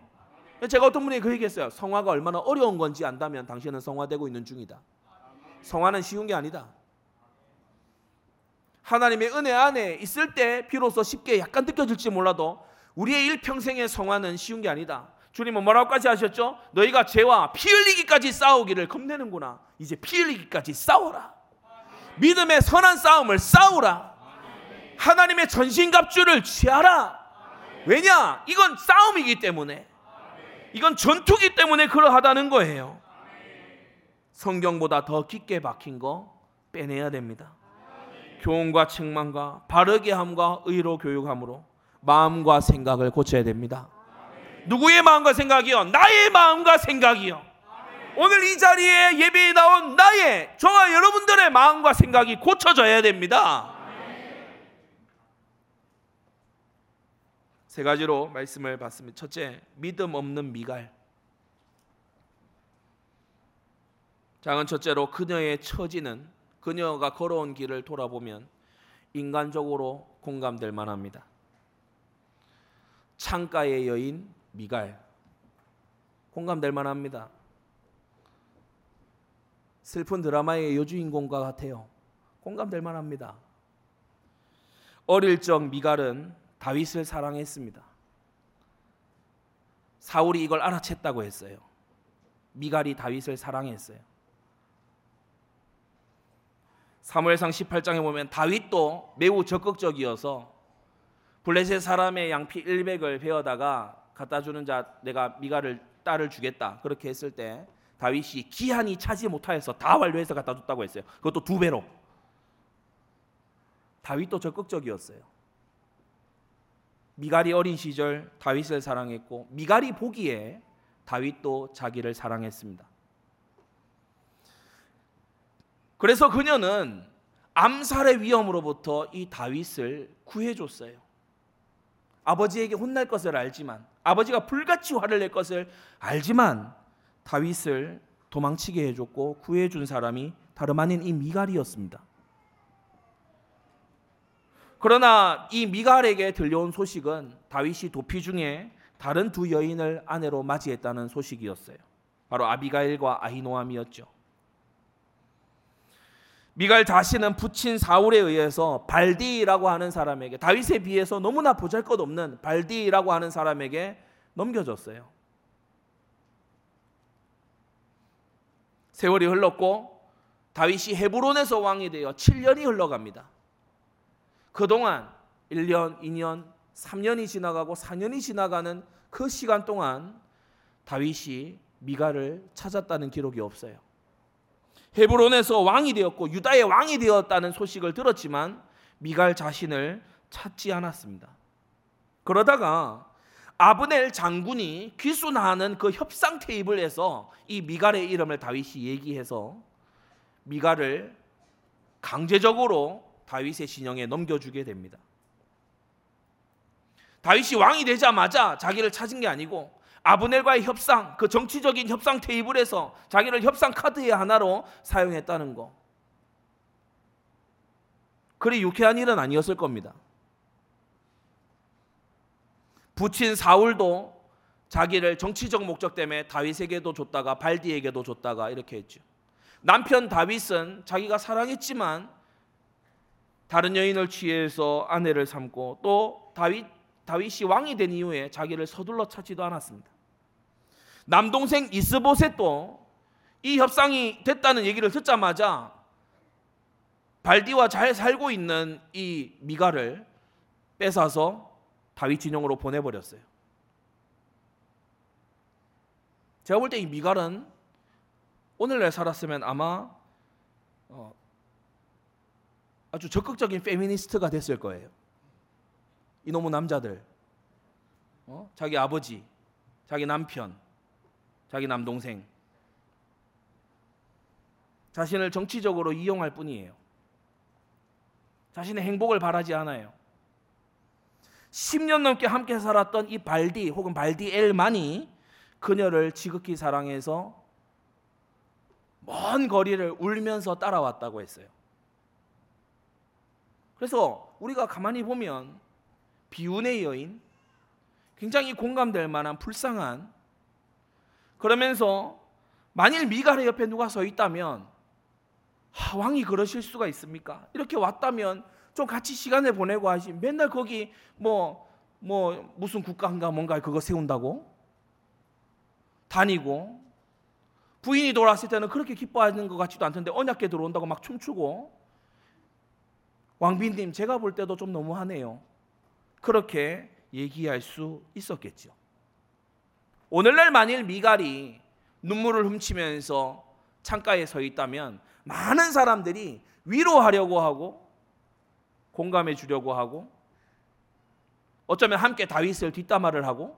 제가 어떤 분이 그 얘기했어요. 성화가 얼마나 어려운 건지 안다면 당신은 성화되고 있는 중이다. 성화는 쉬운 게 아니다. 하나님의 은혜 안에 있을 때 비로소 쉽게 약간 느껴질지 몰라도 우리의 일평생의 성화는 쉬운 게 아니다. 주님은 뭐라고까지 하셨죠? 너희가 죄와 피 흘리기까지 싸우기를 겁내는구나. 이제 피 흘리기까지 싸워라. 믿음의 선한 싸움을 싸우라. 하나님의 전신갑주를 취하라. 왜냐? 이건 싸움이기 때문에. 이건 전투기 때문에 그러하다는 거예요. 성경보다 더 깊게 박힌 거 빼내야 됩니다. 교훈과 책망과 바르게 함과 의로 교육함으로 마음과 생각을 고쳐야 됩니다. 누구의 마음과 생각이요? 나의 마음과 생각이요. 오늘 이 자리에 예배에 나온 나의 저와 여러분들의 마음과 생각이 고쳐져야 됩니다. 세 가지로 말씀을 받습니다. 첫째, 믿음 없는 미갈. 작은 첫째로 그녀의 처지는 그녀가 걸어온 길을 돌아보면 인간적으로 공감될 만합니다. 창가의 여인 미갈 공감될 만합니다. 슬픈 드라마의 여주인공과 같아요. 공감될 만합니다. 어릴 적 미갈은 다윗을 사랑했습니다. 사울이 이걸 알아챘다고 했어요. 미갈이 다윗을 사랑했어요. 사무엘상 18장에 보면 다윗도 매우 적극적이어서 블레셋 사람의 양피 100을 베어다가 갖다 주는 자 내가 미갈을 딸을 주겠다. 그렇게 했을 때 다윗이 기한이 차지 못하여서 다 완료해서 갖다 줬다고 했어요. 그것도 두 배로. 다윗도 적극적이었어요. 미갈이 어린 시절 다윗을 사랑했고 미갈이 보기에 다윗도 자기를 사랑했습니다. 그래서 그녀는 암살의 위험으로부터 이 다윗을 구해줬어요. 아버지에게 혼날 것을 알지만 아버지가 불같이 화를 낼 것을 알지만 다윗을 도망치게 해줬고 구해준 사람이 다름 아닌 이 미갈이었습니다. 그러나 이 미갈에게 들려온 소식은 다윗이 도피 중에 다른 두 여인을 아내로 맞이했다는 소식이었어요. 바로 아비가일과 아히노암이었죠. 미갈 자신은 부친 사울에 의해서 발디라고 하는 사람에게 다윗에 비해서 너무나 보잘것없는 발디라고 하는 사람에게 넘겨졌어요. 세월이 흘렀고 다윗이 헤브론에서 왕이 되어 7년이 흘러갑니다. 그동안 1년, 2년, 3년이 지나가고 4년이 지나가는 그 시간 동안 다윗이 미가를 찾았다는 기록이 없어요. 헤브론에서 왕이 되었고 유다의 왕이 되었다는 소식을 들었지만 미갈 자신을 찾지 않았습니다. 그러다가 아브넬 장군이 귀순하는 그 협상 테이블에서 이 미갈의 이름을 다윗이 얘기해서 미갈을 강제적으로 다윗의 신영에 넘겨주게 됩니다. 다윗이 왕이 되자마자 자기를 찾은 게 아니고 아브넬과의 협상, 그 정치적인 협상 테이블에서 자기를 협상 카드의 하나로 사용했다는 거. 그리 유쾌한 일은 아니었을 겁니다. 부친 사울도 자기를 정치적 목적 때문에 다윗에게도 줬다가 발디에게도 줬다가 이렇게 했죠. 남편 다윗은 자기가 사랑했지만 다른 여인을 취해서 아내를 삼고 또 다윗 다윗이 왕이 된 이후에 자기를 서둘러 찾지도 않았습니다. 남동생 이스보셋도 이 협상이 됐다는 얘기를 듣자마자 발디와 잘 살고 있는 이 미가를 뺏어서 다윗 진영으로 보내버렸어요. 제가 볼 때 이 미갈은 오늘날 살았으면 아마 어, 아주 적극적인 페미니스트가 됐을 거예요. 이놈의 남자들, 어? 자기 아버지, 자기 남편, 자기 남동생, 자신을 정치적으로 이용할 뿐이에요. 자신의 행복을 바라지 않아요. 10년 넘게 함께 살았던 이 발디 혹은 발디 엘만이 그녀를 지극히 사랑해서 먼 거리를 울면서 따라왔다고 했어요. 그래서 우리가 가만히 보면 비운의 여인, 굉장히 공감될 만한 불쌍한 그러면서 만일 미갈의 옆에 누가 서 있다면 하, 왕이 그러실 수가 있습니까? 이렇게 왔다면 좀 같이 시간을 보내고 하시 맨날 거기 뭐뭐 뭐 무슨 국가인가 뭔가 그거 세운다고 다니고 부인이 돌아왔을 때는 그렇게 기뻐하는 것 같지도 않던데 언약계 들어온다고 막 춤추고 왕비님 제가 볼 때도 좀 너무하네요. 그렇게 얘기할 수 있었겠죠. 오늘날 만일 미갈이 눈물을 훔치면서 창가에 서 있다면 많은 사람들이 위로하려고 하고 공감해 주려고 하고 어쩌면 함께 다윗을 뒷담화를 하고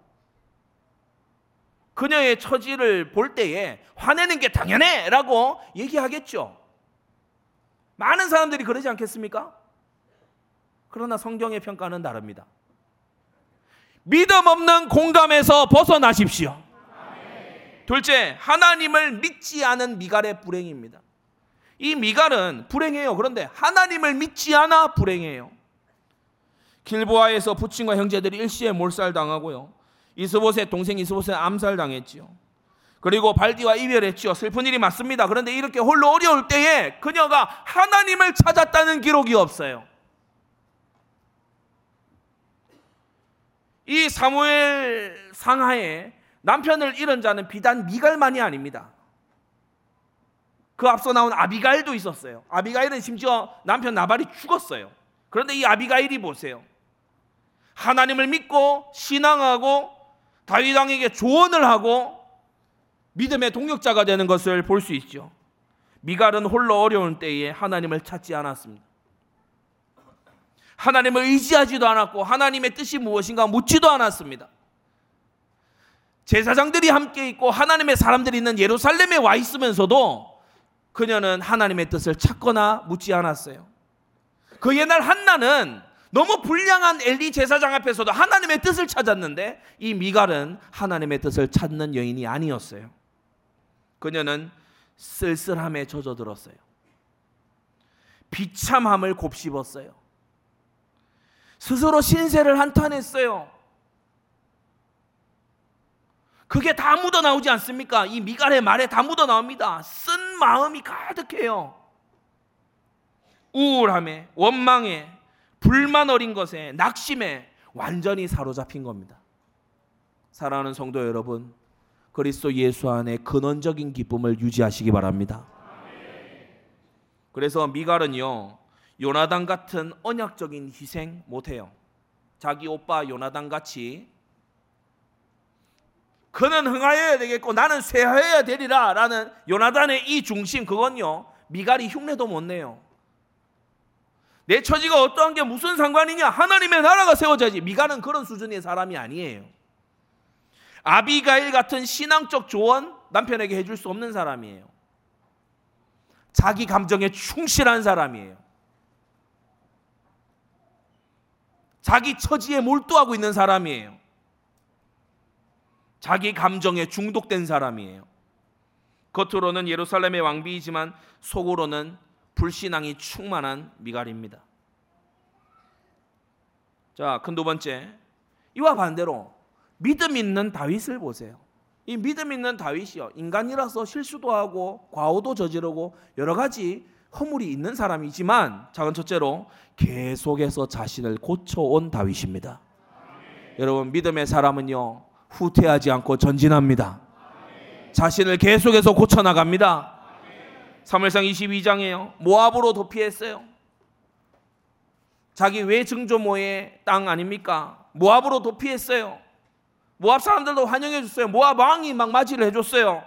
그녀의 처지를 볼 때에 화내는 게 당연해라고 얘기하겠죠. 많은 사람들이 그러지 않겠습니까? 그러나 성경의 평가는 다릅니다. 믿음 없는 공감에서 벗어나십시오. 둘째, 하나님을 믿지 않은 미갈의 불행입니다. 이 미갈은 불행해요. 그런데 하나님을 믿지 않아 불행해요. 길보아에서 부친과 형제들이 일시에 몰살당하고요. 이스보셋 동생 이스보셋 암살당했지요. 그리고 발디와 이별했지요. 슬픈 일이 맞습니다. 그런데 이렇게 홀로 어려울 때에 그녀가 하나님을 찾았다는 기록이 없어요. 이 사무엘 상하에 남편을 잃은 자는 비단 미갈만이 아닙니다. 그 앞서 나온 아비가일도 있었어요. 아비가일은 심지어 남편 나발이 죽었어요. 그런데 이 아비가일이 보세요. 하나님을 믿고 신앙하고 다윗 왕에게 조언을 하고 믿음의 동력자가 되는 것을 볼 수 있죠. 미갈은 홀로 어려운 때에 하나님을 찾지 않았습니다. 하나님을 의지하지도 않았고 하나님의 뜻이 무엇인가 묻지도 않았습니다. 제사장들이 함께 있고 하나님의 사람들이 있는 예루살렘에 와 있으면서도 그녀는 하나님의 뜻을 찾거나 묻지 않았어요. 그 옛날 한나는 너무 불량한 엘리 제사장 앞에서도 하나님의 뜻을 찾았는데 이 미갈은 하나님의 뜻을 찾는 여인이 아니었어요. 그녀는 쓸쓸함에 젖어들었어요. 비참함을 곱씹었어요. 스스로 신세를 한탄했어요. 그게 다 묻어 나오지 않습니까? 이 미갈의 말에 다 묻어 나옵니다. 쓴 마음이 가득해요. 우울함에, 원망에, 불만 어린 것에, 낙심에 완전히 사로잡힌 겁니다. 사랑하는 성도 여러분, 그리스도 예수 안에 근원적인 기쁨을 유지하시기 바랍니다. 그래서 미갈은요, 요나단 같은 언약적인 희생 못해요. 자기 오빠 요나단 같이 그는 흥하여야 되겠고 나는 쇠하여야 되리라 라는 요나단의 이 중심 그건요 미갈이 흉내도 못 내요. 내 처지가 어떠한 게 무슨 상관이냐? 하나님의 나라가 세워져야지. 미갈은 그런 수준의 사람이 아니에요. 아비가일 같은 신앙적 조언 남편에게 해줄 수 없는 사람이에요. 자기 감정에 충실한 사람이에요 자기 처지에 몰두하고 있는 사람이에요 자기 감정에 중독된 사람이에요. 겉으로는 예루살렘의 왕비이지만 속으로는 불신앙이 충만한 미갈입니다. 자, 큰 두 번째. 이와 반대로 믿음 있는 다윗을 보세요. 이 믿음 있는 다윗이요. 인간이라서 실수도 하고 과오도 저지르고 여러 가지 허물이 있는 사람이지만 작은 첫째로 계속해서 자신을 고쳐온 다윗입니다. 여러분 믿음의 사람은요 후퇴하지 않고 전진합니다. 자신을 계속해서 고쳐 나갑니다. 사무엘상 22장에요. 모압으로 도피했어요. 자기 외증조모의 땅 아닙니까? 모압으로 도피했어요. 모압 사람들도 환영해 줬어요. 모압 왕이 막 맞이를 해줬어요.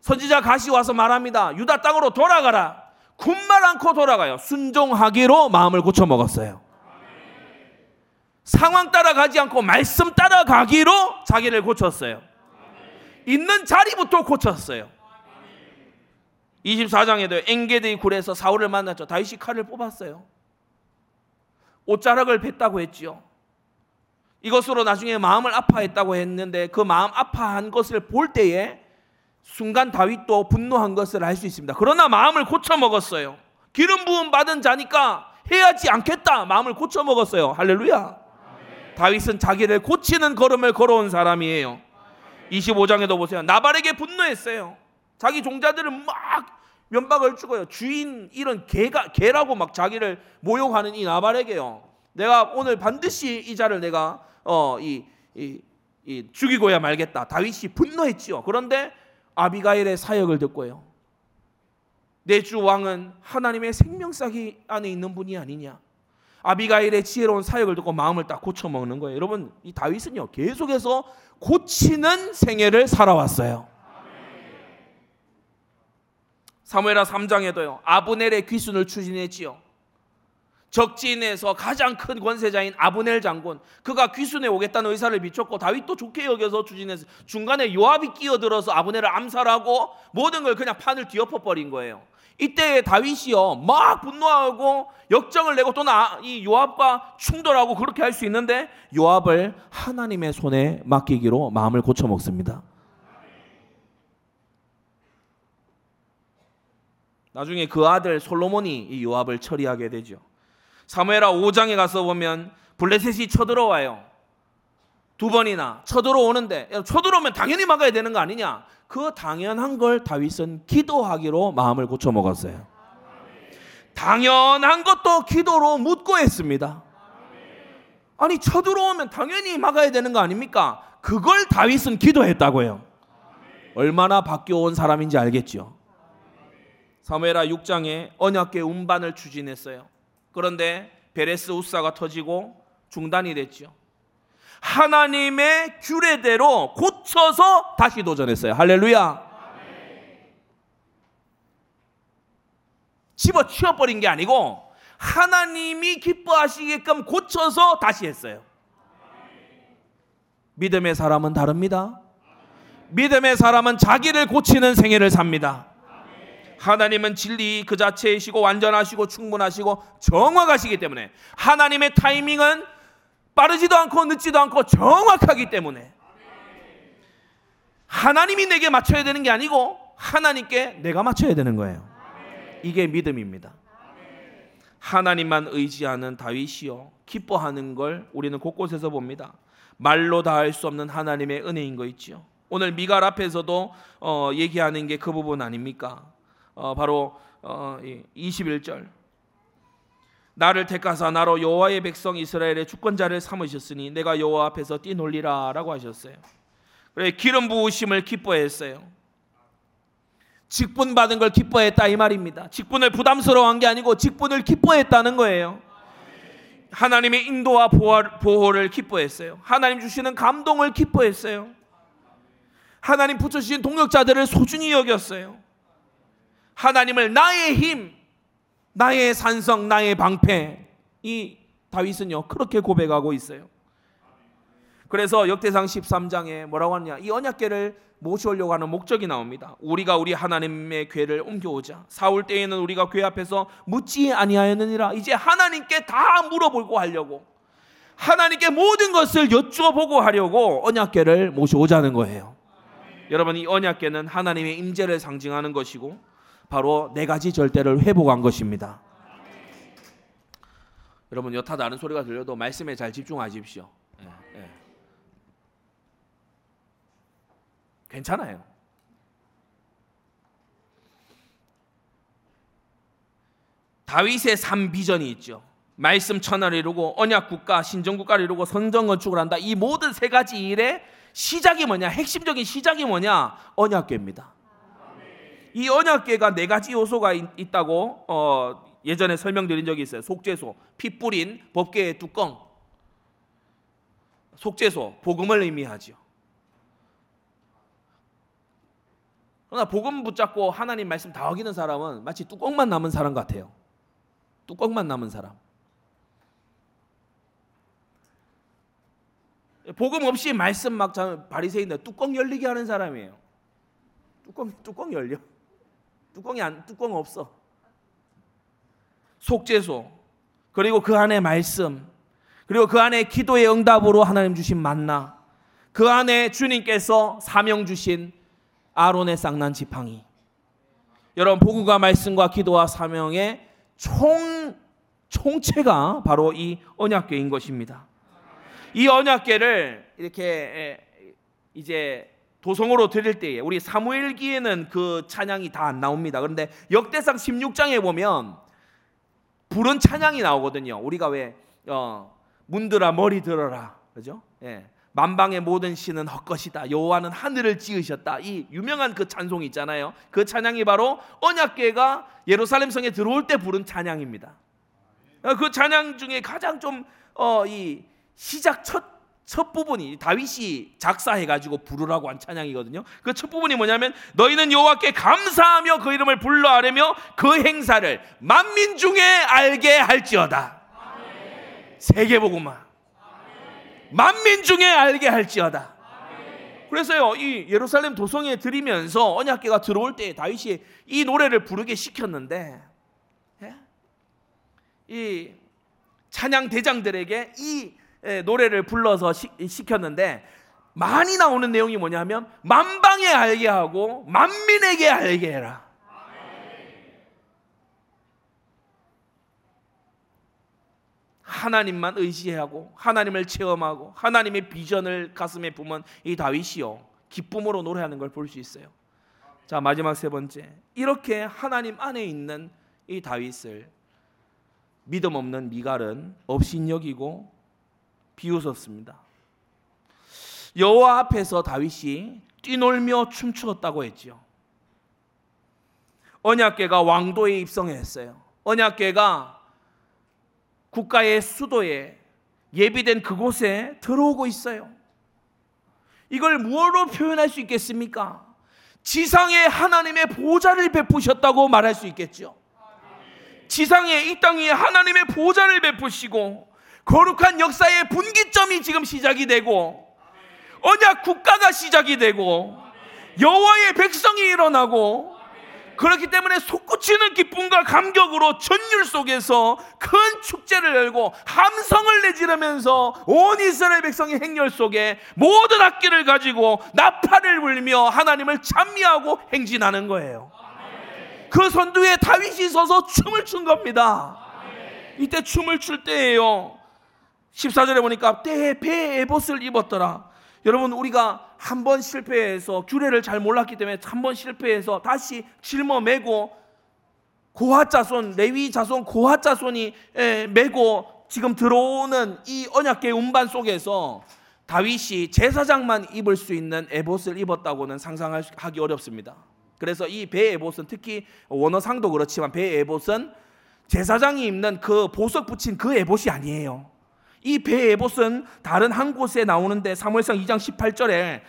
선지자 가시 와서 말합니다. 유다 땅으로 돌아가라. 군말 않고 돌아가요. 순종하기로 마음을 고쳐 먹었어요. 상황 따라가지 않고 말씀 따라가기로 자기를 고쳤어요. 있는 자리부터 고쳤어요. 24장에도 엥게드의 굴에서 사울을 만났죠. 다윗이 칼을 뽑았어요. 옷자락을 뱉다고 했지요. 이것으로 나중에 마음을 아파했다고 했는데 그 마음 아파한 것을 볼 때에 순간 다윗도 분노한 것을 알 수 있습니다. 그러나 마음을 고쳐 먹었어요. 기름 부음 받은 자니까 해야지 않겠다. 마음을 고쳐 먹었어요. 할렐루야. 다윗은 자기를 고치는 걸음을 걸어온 사람이에요. 25장에도 보세요. 나발에게 분노했어요. 자기 종자들은 막 면박을 주고요. 주인 이런 개가 개라고 막 자기를 모욕하는 이 나발에게요. 내가 오늘 반드시 이 자를 내가 어이 이, 이 죽이고야 말겠다. 다윗이 분노했지요. 그런데 아비가일의 사역을 듣고요. 내 주 왕은 하나님의 생명사기 안에 있는 분이 아니냐. 아비가일의 지혜로운 사역을 듣고 마음을 딱 고쳐 먹는 거예요. 여러분, 이 다윗은요. 계속해서 고치는 생애를 살아왔어요. 사무엘하 3장에도요. 아브넬의 귀순을 추진했지요. 적진에서 가장 큰 권세자인 아브넬 장군 그가 귀순에 오겠다는 의사를 비췄고 다윗도 좋게 여겨서 추진해서 중간에 요압이 끼어들어서 아브넬을 암살하고 모든 걸 그냥 판을 뒤엎어 버린 거예요. 이때 다윗이요 막 분노하고 역정을 내고 또나이 요압과 충돌하고 그렇게 할 수 있는데 요압을 하나님의 손에 맡기기로 마음을 고쳐 먹습니다. 나중에 그 아들 솔로몬이 이 요압을 처리하게 되죠. 사무엘하 5장에 가서 보면 블레셋이 쳐들어와요. 두 번이나 쳐들어오는데 쳐들어오면 당연히 막아야 되는 거 아니냐? 그 당연한 걸 다윗은 기도하기로 마음을 고쳐 먹었어요. 당연한 것도 기도로 묻고 했습니다. 아니 쳐들어오면 당연히 막아야 되는 거 아닙니까? 그걸 다윗은 기도했다고요. 얼마나 바뀌어온 사람인지 알겠죠. 사무엘하 6장에 언약궤 운반을 추진했어요. 그런데 베레스 우사가 터지고 중단이 됐죠. 하나님의 규례대로 고쳐서 다시 도전했어요. 할렐루야. 집어 치워버린 게 아니고 하나님이 기뻐하시게끔 고쳐서 다시 했어요. 믿음의 사람은 다릅니다. 믿음의 사람은 자기를 고치는 생애를 삽니다. 하나님은 진리 그 자체이시고 완전하시고 충분하시고 정확하시기 때문에 하나님의 타이밍은 빠르지도 않고 늦지도 않고 정확하기 때문에 하나님이 내게 맞춰야 되는 게 아니고 하나님께 내가 맞춰야 되는 거예요. 이게 믿음입니다. 하나님만 의지하는 다윗이요 기뻐하는 걸 우리는 곳곳에서 봅니다. 말로 다 할 수 없는 하나님의 은혜인 거 있지요. 오늘 미갈 앞에서도 어, 얘기하는 게 그 부분 아닙니까? 어, 바로 어, 21절. 나를 택하사 나로 여호와의 백성 이스라엘의 주권자를 삼으셨으니 내가 여호와 앞에서 뛰놀리라라고 하셨어요. 그래 기름 부으심을 기뻐했어요. 직분 받은 걸 기뻐했다 이 말입니다. 직분을 부담스러워한 게 아니고 직분을 기뻐했다는 거예요. 하나님의 인도와 보호를 기뻐했어요. 하나님 주시는 감동을 기뻐했어요. 하나님 붙여주신 동역자들을 소중히 여겼어요. 하나님을 나의 힘, 나의 산성, 나의 방패. 이 다윗은요, 그렇게 고백하고 있어요. 그래서 역대상 13장에 뭐라고 하느냐. 이 언약계를 모셔오려고 하는 목적이 나옵니다. 우리가 우리 하나님의 궤를 옮겨오자. 사울 때에는 우리가 궤 앞에서 묻지 아니하였느니라. 이제 하나님께 다 물어보고 하려고. 하나님께 모든 것을 여쭈어보고 하려고 언약궤를 모셔오자는 거예요. 여러분 이 언약궤는 하나님의 임재를 상징하는 것이고 바로 네 가지 절대를 회복한 것입니다. 여러분 여타 다른 소리가 들려도 말씀에 잘 집중하십시오. 예, 예. 괜찮아요. 다윗의 삼 비전이 있죠. 말씀 천하를 이루고 언약 국가, 신정 국가를 이루고 선정 건축을 한다. 이 모든 세 가지 일의 시작이 뭐냐? 핵심적인 시작이 뭐냐? 언약궤입니다. 이 언약궤가 네 가지 요소가 있, 다고 어, 예전에 설명드린 적이 있어요. 속죄소, 피 뿌린 법궤의 뚜껑. 속죄소, 복음을 의미하죠. 그러나 복음 붙잡고 하나님 말씀 다 어기는 사람은 마치 뚜껑만 남은 사람 같아요. 뚜껑만 남은 사람. 복음 없이 말씀 막 바리새인들 뚜껑 열리게 하는 사람이에요. 뚜껑 뚜껑 열려. 뚜껑이 안 뚜껑 없어. 속죄소 그리고 그 안에 말씀 그리고 그 안에 기도의 응답으로 하나님 주신 만나 그 안에 주님께서 사명 주신 아론의 쌍난 지팡이 여러분 복음과 말씀과 기도와 사명의 총 총체가 바로 이 언약궤인 것입니다. 이 언약궤를 이렇게 이제 도성으로 드릴 때에 우리 사무엘기에는 그 찬양이 다 안 나옵니다. 그런데 역대상 16장에 보면 부른 찬양이 나오거든요. 우리가 왜 어, 문들아 머리 들어라, 그죠? 예. 만방의 모든 신은 헛것이다. 여호와는 하늘을 지으셨다. 이 유명한 그 찬송이 있잖아요. 그 찬양이 바로 언약궤가 예루살렘 성에 들어올 때 부른 찬양입니다. 그 찬양 중에 가장 좀이 어, 시작 첫, 첫 부분이 다윗이 작사해 가지고 부르라고 한 찬양이거든요. 그 첫 부분이 뭐냐면 너희는 여호와께 감사하며 그 이름을 불러 아뢰며 그 행사를 만민 중에 알게 할지어다. 세계복음화. 만민 중에 알게 할지어다. 그래서요 이 예루살렘 도성에 들이면서 언약궤가 들어올 때 다윗이 이 노래를 부르게 시켰는데 예? 이 찬양 대장들에게 이 예, 노래를 불러서 시, 켰는데 많이 나오는 내용이 뭐냐면 만방에 알게 하고 만민에게 알게 해라. 하나님만 의지하고 하나님을 체험하고 하나님의 비전을 가슴에 품은 이 다윗이요 기쁨으로 노래하는 걸 볼 수 있어요. 자 마지막 세 번째 이렇게 하나님 안에 있는 이 다윗을 믿음 없는 미갈은 업신여기고 비웃었습니다. 여호와 앞에서 다윗이 뛰놀며 춤추었다고 했지요. 언약궤가 왕도에 입성했어요. 언약궤가 국가의 수도에 예비된 그곳에 들어오고 있어요. 이걸 무엇으로 표현할 수 있겠습니까? 지상에 하나님의 보좌를 베푸셨다고 말할 수 있겠죠. 지상에 이 땅 위에 하나님의 보좌를 베푸시고 거룩한 역사의 분기점이 지금 시작이 되고 언약 국가가 시작이 되고 여호와의 백성이 일어나고 그렇기 때문에 솟구치는 기쁨과 감격으로 전율 속에서 큰 축제를 열고 함성을 내지르면서 온 이스라엘 백성의 행렬 속에 모든 악기를 가지고 나팔을 불며 하나님을 찬미하고 행진하는 거예요. 그 선두에 다윗이 서서 춤을 춘 겁니다. 이때 춤을 출 때예요. 14절에 보니까 때에 배에 에봇을 입었더라. 여러분 우리가 한 번 실패해서 규례를 잘 몰랐기 때문에 한 번 실패해서 다시 짊어 메고 고하 자손 레위 자손 고하 자손이 메고 지금 들어오는 이 언약계 운반 속에서 다윗이 제사장만 입을 수 있는 에봇을 입었다고는 상상하기 어렵습니다. 그래서 이 배 에봇은 특히 원어상도 그렇지만 배 에봇은 제사장이 입는 그 보석 붙인 그 에봇이 아니에요. 이배 에봇은 다른 한 곳에 나오는데 사무엘상 2장 18절에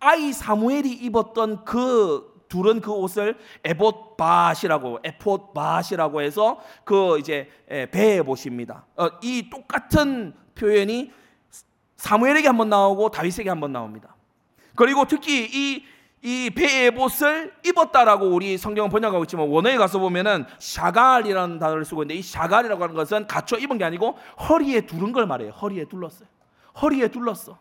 아이 사무엘이 입었던 그 둘은 그 옷을 에봇 바시라고 에폿바시라고 해서 그 이제 배 에봇입니다. 어, 이 똑같은 표현이 사무엘에게 한번 나오고 다윗에게 한번 나옵니다. 그리고 특히 이 이배에봇을 입었다라고 우리 성경은 번역하고 있지만 원어에 가서 보면은 샤갈이라는 단어를 쓰고 있는데 이 샤갈이라고 하는 것은 갖춰 입은 게 아니고 허리에 두른 걸 말해요. 허리에 둘렀어요. 허리에 둘렀어.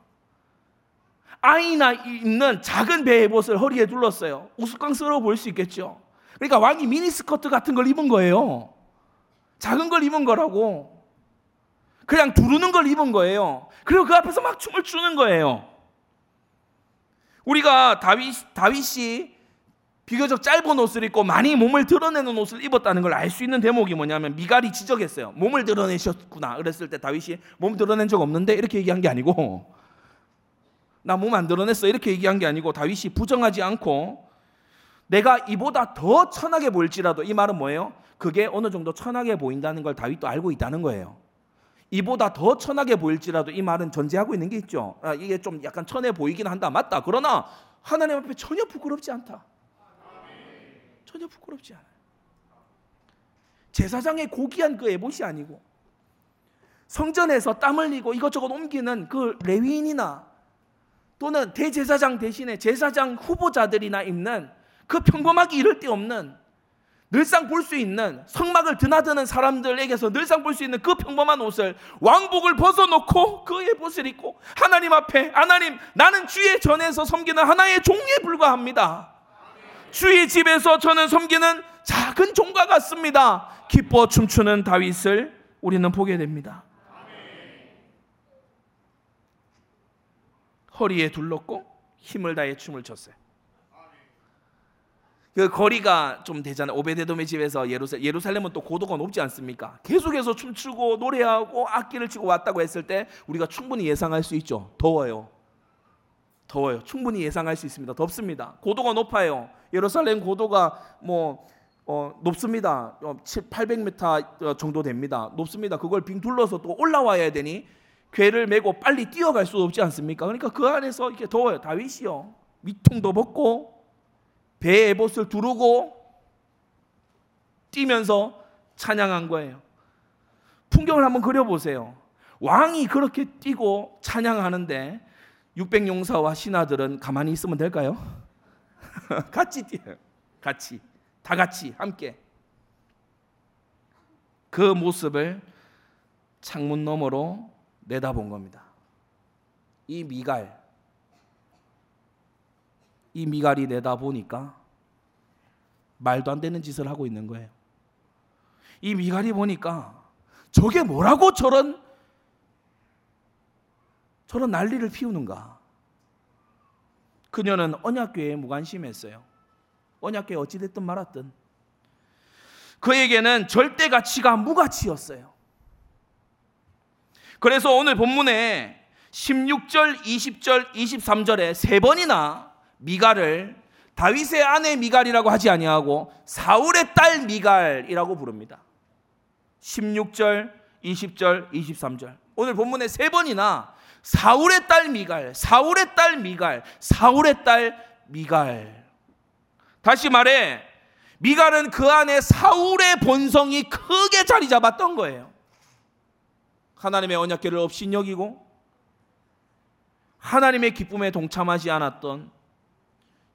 아이나 있는 작은 배에봇을 허리에 둘렀어요. 우스꽝스러워 보일 수 있겠죠. 그러니까 왕이 미니스커트 같은 걸 입은 거예요. 작은 걸 입은 거라고. 그냥 두르는 걸 입은 거예요. 그리고 그 앞에서 막 춤을 추는 거예요. 우리가 다윗, 다윗이 비교적 짧은 옷을 입고 많이 몸을 드러내는 옷을 입었다는 걸 알 수 있는 대목이 뭐냐면 미갈이 지적했어요. 몸을 드러내셨구나. 그랬을 때 다윗이 몸 드러낸 적 없는데 이렇게 얘기한 게 아니고 [laughs] 나 몸 안 드러냈어 이렇게 얘기한 게 아니고 다윗이 부정하지 않고 내가 이보다 더 천하게 보일지라도 이 말은 뭐예요? 그게 어느 정도 천하게 보인다는 걸 다윗도 알고 있다는 거예요. 이보다 더 천하게 보일지라도 이 말은 전제하고 있는 게 있죠. 아, 이게 좀 약간 천해 보이긴 한다. 맞다. 그러나 하나님 앞에 전혀 부끄럽지 않다. 전혀 부끄럽지 않아요. 제사장의 고귀한 그 에봇이 아니고 성전에서 땀 흘리고 이것저것 옮기는 그 레위인이나 또는 대제사장 대신에 제사장 후보자들이나 입는 그 평범하기 이를 데 없는 늘상 볼 수 있는 성막을 드나드는 사람들에게서 늘상 볼 수 있는 그 평범한 옷을 왕복을 벗어놓고 그의 옷을 입고 하나님 앞에 하나님 나는 주의 전에서 섬기는 하나의 종에 불과합니다. 주의 집에서 저는 섬기는 작은 종과 같습니다. 기뻐 춤추는 다윗을 우리는 보게 됩니다. 허리에 둘렀고 힘을 다해 춤을 췄어요. 그 거리가 좀 되잖아요. 오베데돔의 집에서 예루살렘, 예루살렘은 또 고도가 높지 않습니까? 계속해서 춤추고 노래하고 악기를 치고 왔다고 했을 때 우리가 충분히 예상할 수 있죠. 더워요. 더워요. 충분히 예상할 수 있습니다. 덥습니다. 고도가 높아요. 예루살렘 고도가 뭐 어, 높습니다. 7, 800m 정도 됩니다. 높습니다. 그걸 빙 둘러서 또 올라와야 되니 괴를 메고 빨리 뛰어갈 수 없지 않습니까? 그러니까 그 안에서 이렇게 더워요. 다윗이요. 위통도 벗고 배에 에봇을 두르고 뛰면서 찬양한 거예요. 풍경을 한번 그려보세요. 왕이 그렇게 뛰고 찬양하는데 600용사와 신하들은 가만히 있으면 될까요? [laughs] 같이 뛰어요. 같이. 다 같이 함께. 그 모습을 창문 너머로 내다본 겁니다. 이 미갈, 이 미갈이 내다 보니까 말도 안 되는 짓을 하고 있는 거예요. 이 미갈이 보니까 저게 뭐라고 저런 저런 난리를 피우는가? 그녀는 언약궤에 무관심했어요. 언약궤 어찌됐든 말았든 그에게는 절대 가치가 무가치였어요. 그래서 오늘 본문에 16절, 20절, 23절에 세 번이나 미갈을 다윗의 아내 미갈이라고 하지 아니하고 사울의 딸 미갈이라고 부릅니다. 16절, 20절, 23절. 오늘 본문에 세 번이나 사울의 딸 미갈, 사울의 딸 미갈, 사울의 딸 미갈. 다시 말해 미갈은 그 안에 사울의 본성이 크게 자리 잡았던 거예요. 하나님의 언약궤를 없인 여기고 하나님의 기쁨에 동참하지 않았던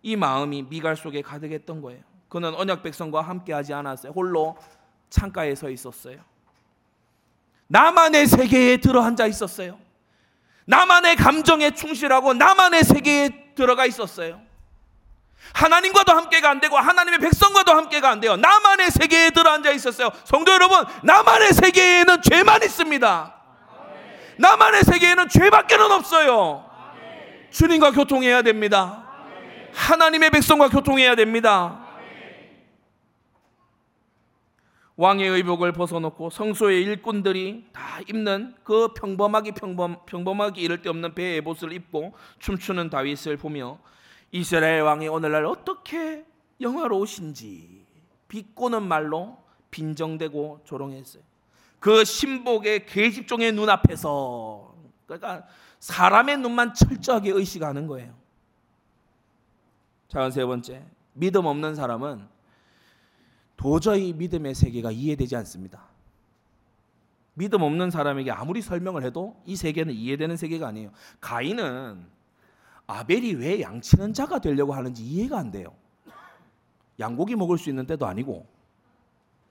이 마음이 미갈 속에 가득했던 거예요. 그는 언약 백성과 함께하지 않았어요. 홀로 창가에 서 있었어요. 나만의 세계에 들어 앉아 있었어요. 나만의 감정에 충실하고 나만의 세계에 들어가 있었어요. 하나님과도 함께가 안 되고 하나님의 백성과도 함께가 안 돼요. 나만의 세계에 들어 앉아 있었어요. 성도 여러분, 나만의 세계에는 죄만 있습니다. 나만의 세계에는 죄밖에는 없어요. 주님과 교통해야 됩니다. 하나님의 백성과 교통해야 됩니다. 왕의 의복을 벗어놓고 성소의 일꾼들이 다 입는 그 평범하기 평범 평범하기 이를 데 없는 배의 옷을 입고 춤추는 다윗을 보며 이스라엘 왕이 오늘날 어떻게 영화로우신지 비꼬는 말로 빈정대고 조롱했어요. 그 신복의 계집종의 눈 앞에서 그러니까 사람의 눈만 철저하게 의식하는 거예요. 자, 세 번째. 믿음 없는 사람은 도저히 믿음의 세계가 이해되지 않습니다. 믿음 없는 사람에게 아무리 설명을 해도 이 세계는 이해되는 세계가 아니에요. 가인은 아벨이 왜 양치는 자가 되려고 하는지 이해가 안 돼요. 양고기 먹을 수 있는 때도 아니고.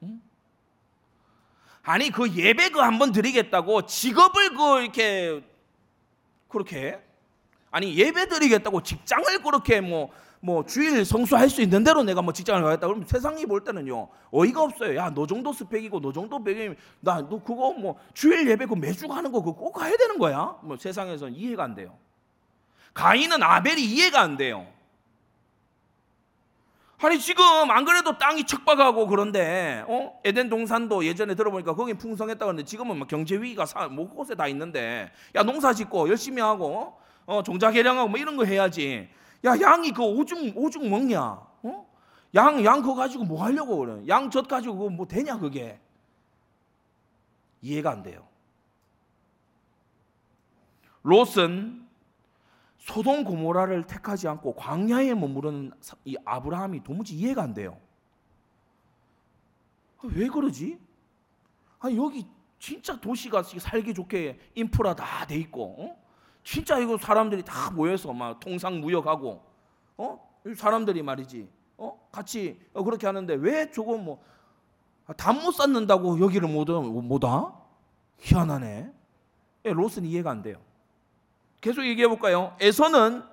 응? 아니 그 예배 그 한 번 드리겠다고 직업을 그 이렇게 그렇게 아니 예배 드리겠다고 직장을 그렇게 뭐 뭐 주일 성수할 수 있는 대로 내가 뭐 직장을 가겠다 그러면 세상이 볼 때는요 어이가 없어요. 야 너 정도 스펙이고 너 정도 배경이 나너 그거 뭐 주일 예배 그 매주 가는 거 그거 꼭 가야 되는 거야? 뭐 세상에선 이해가 안 돼요. 가인은 아벨이 이해가 안 돼요. 아니 지금 안 그래도 땅이 척박하고 그런데 어? 에덴 동산도 예전에 들어보니까 거기 풍성했다고 하는데 지금은 막 경제 위기가 사, 뭐 곳에 다 있는데 야 농사 짓고 열심히 하고 어, 종자 개량하고 뭐 이런 거 해야지 야, 양이 그 오줌, 오줌 먹냐? 어? 양, 양 그거 가지고 뭐 하려고 그래? 양젖 가지고 그거 뭐 되냐, 그게? 이해가 안 돼요. 롯은 소동 고모라를 택하지 않고 광야에 머무르는 이 아브라함이 도무지 이해가 안 돼요. 아, 왜 그러지? 아 여기 진짜 도시가 살기 좋게 인프라 다 돼 있고 어? 진짜 이거 사람들이 다 모여서 막 통상 무역하고 어 사람들이 말이지 어 같이 어, 그렇게 하는데 왜 저거 뭐담못 쌓는다고 여기를 못, 못 와? 희한하네. 예, 롯은 이해가 안 돼요. 계속 얘기해 볼까요? 에서는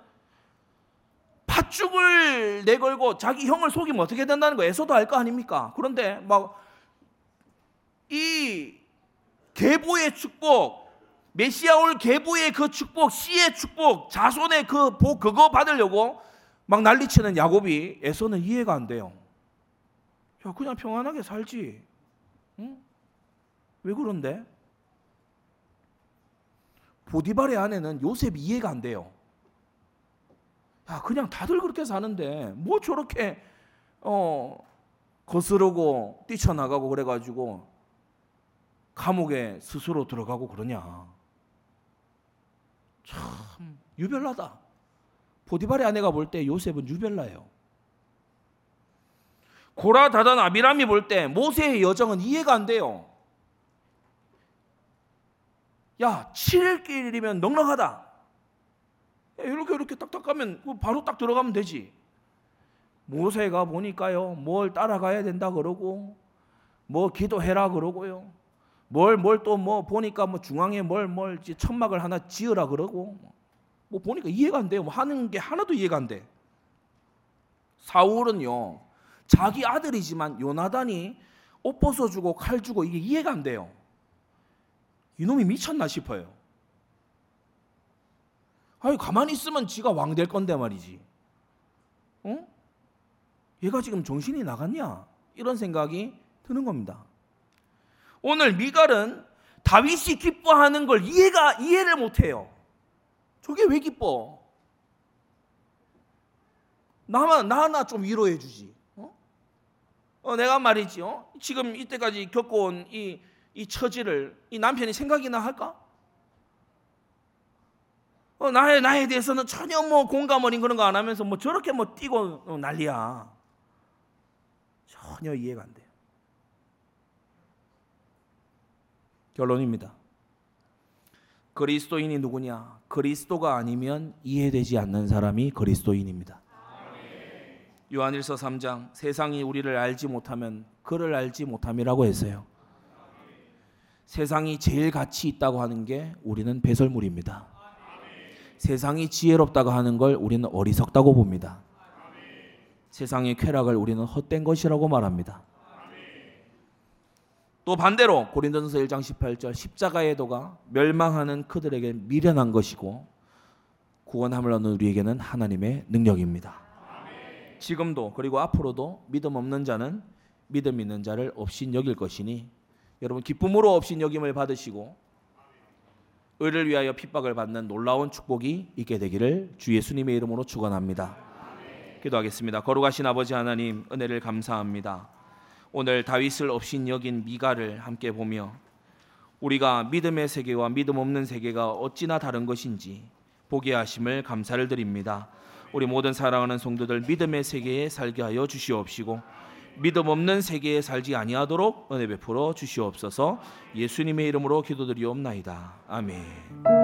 팥죽을 내걸고 자기 형을 속이면 어떻게 된다는 거 에서도 알 거 아닙니까? 그런데 막 이 계보의 축복 메시아 올 계보의 그 축복, 씨의 축복, 자손의 그 복 그거 받으려고 막 난리치는 야곱이 에서는 이해가 안 돼요. 야 그냥 평안하게 살지. 응? 왜 그런데? 보디발의 아내는 요셉 이해가 안 돼요. 야 그냥 다들 그렇게 사는데 뭐 저렇게 어 거스르고 뛰쳐나가고 그래가지고 감옥에 스스로 들어가고 그러냐. 참 유별나다. 보디발의 아내가 볼 때 요셉은 유별나요. 고라 다단 아비람이 볼 때 모세의 여정은 이해가 안 돼요. 야, 7일길이면 넉넉하다. 이렇게 이렇게 딱딱 가면 바로 딱 들어가면 되지. 모세가 보니까요, 뭘 따라가야 된다 그러고, 뭐 기도해라 그러고요. 뭘 뭘 또 뭐 보니까 뭐 중앙에 뭘 뭘 천막을 하나 지으라 그러고 뭐 보니까 이해가 안 돼요. 뭐 하는 게 하나도 이해가 안 돼. 사울은요 자기 아들이지만 요나단이 옷 벗어주고 칼 주고 이게 이해가 안 돼요. 이놈이 미쳤나 싶어요. 아니 가만히 있으면 지가 왕 될 건데 말이지. 어? 얘가 지금 정신이 나갔냐? 이런 생각이 드는 겁니다. 오늘 미갈은 다윗이 기뻐하는 걸 이해가 이해를 못 해요. 저게 왜 기뻐? 나만 나 하나 좀 위로해 주지. 어? 어 내가 말이지. 어? 지금 이때까지 겪어온 이, 이 처지를 이 남편이 생각이나 할까? 어, 나에 나에 대해서는 전혀 뭐 공감 어린 그런 거 안 하면서 뭐 저렇게 뭐 뛰고 어, 난리야. 전혀 이해가 안 돼요. 결론입니다. 그리스도인이 누구냐? 그리스도가 아니면 이해되지 않는 사람이 그리스도인입니다. 요한일서 3장 세상이 우리를 알지 못하면 그를 알지 못함이라고 했어요. 세상이 제일 가치 있다고 하는 게 우리는 배설물입니다. 세상이 지혜롭다고 하는 걸 우리는 어리석다고 봅니다. 세상의 쾌락을 우리는 헛된 것이라고 말합니다. 또 반대로 고린도전서 1장 18절 십자가의 도가 멸망하는 그들에게 미련한 것이고 구원함을 얻는 우리에게는 하나님의 능력입니다. 지금도 그리고 앞으로도 믿음 없는 자는 믿음 있는 자를 없인 여길 것이니 여러분 기쁨으로 없인 여김을 받으시고 의를 위하여 핍박을 받는 놀라운 축복이 있게 되기를 주 예수님의 이름으로 축원합니다. 기도하겠습니다. 거룩하신 아버지 하나님 은혜를 감사합니다. 오늘 다윗을 없인 여긴 미가를 함께 보며 우리가 믿음의 세계와 믿음 없는 세계가 어찌나 다른 것인지 보게 하심을 감사를 드립니다. 우리 모든 사랑하는 성도들 믿음의 세계에 살게 하여 주시옵시고 믿음 없는 세계에 살지 아니하도록 은혜 베풀어 주시옵소서. 예수님의 이름으로 기도드리옵나이다. 아멘.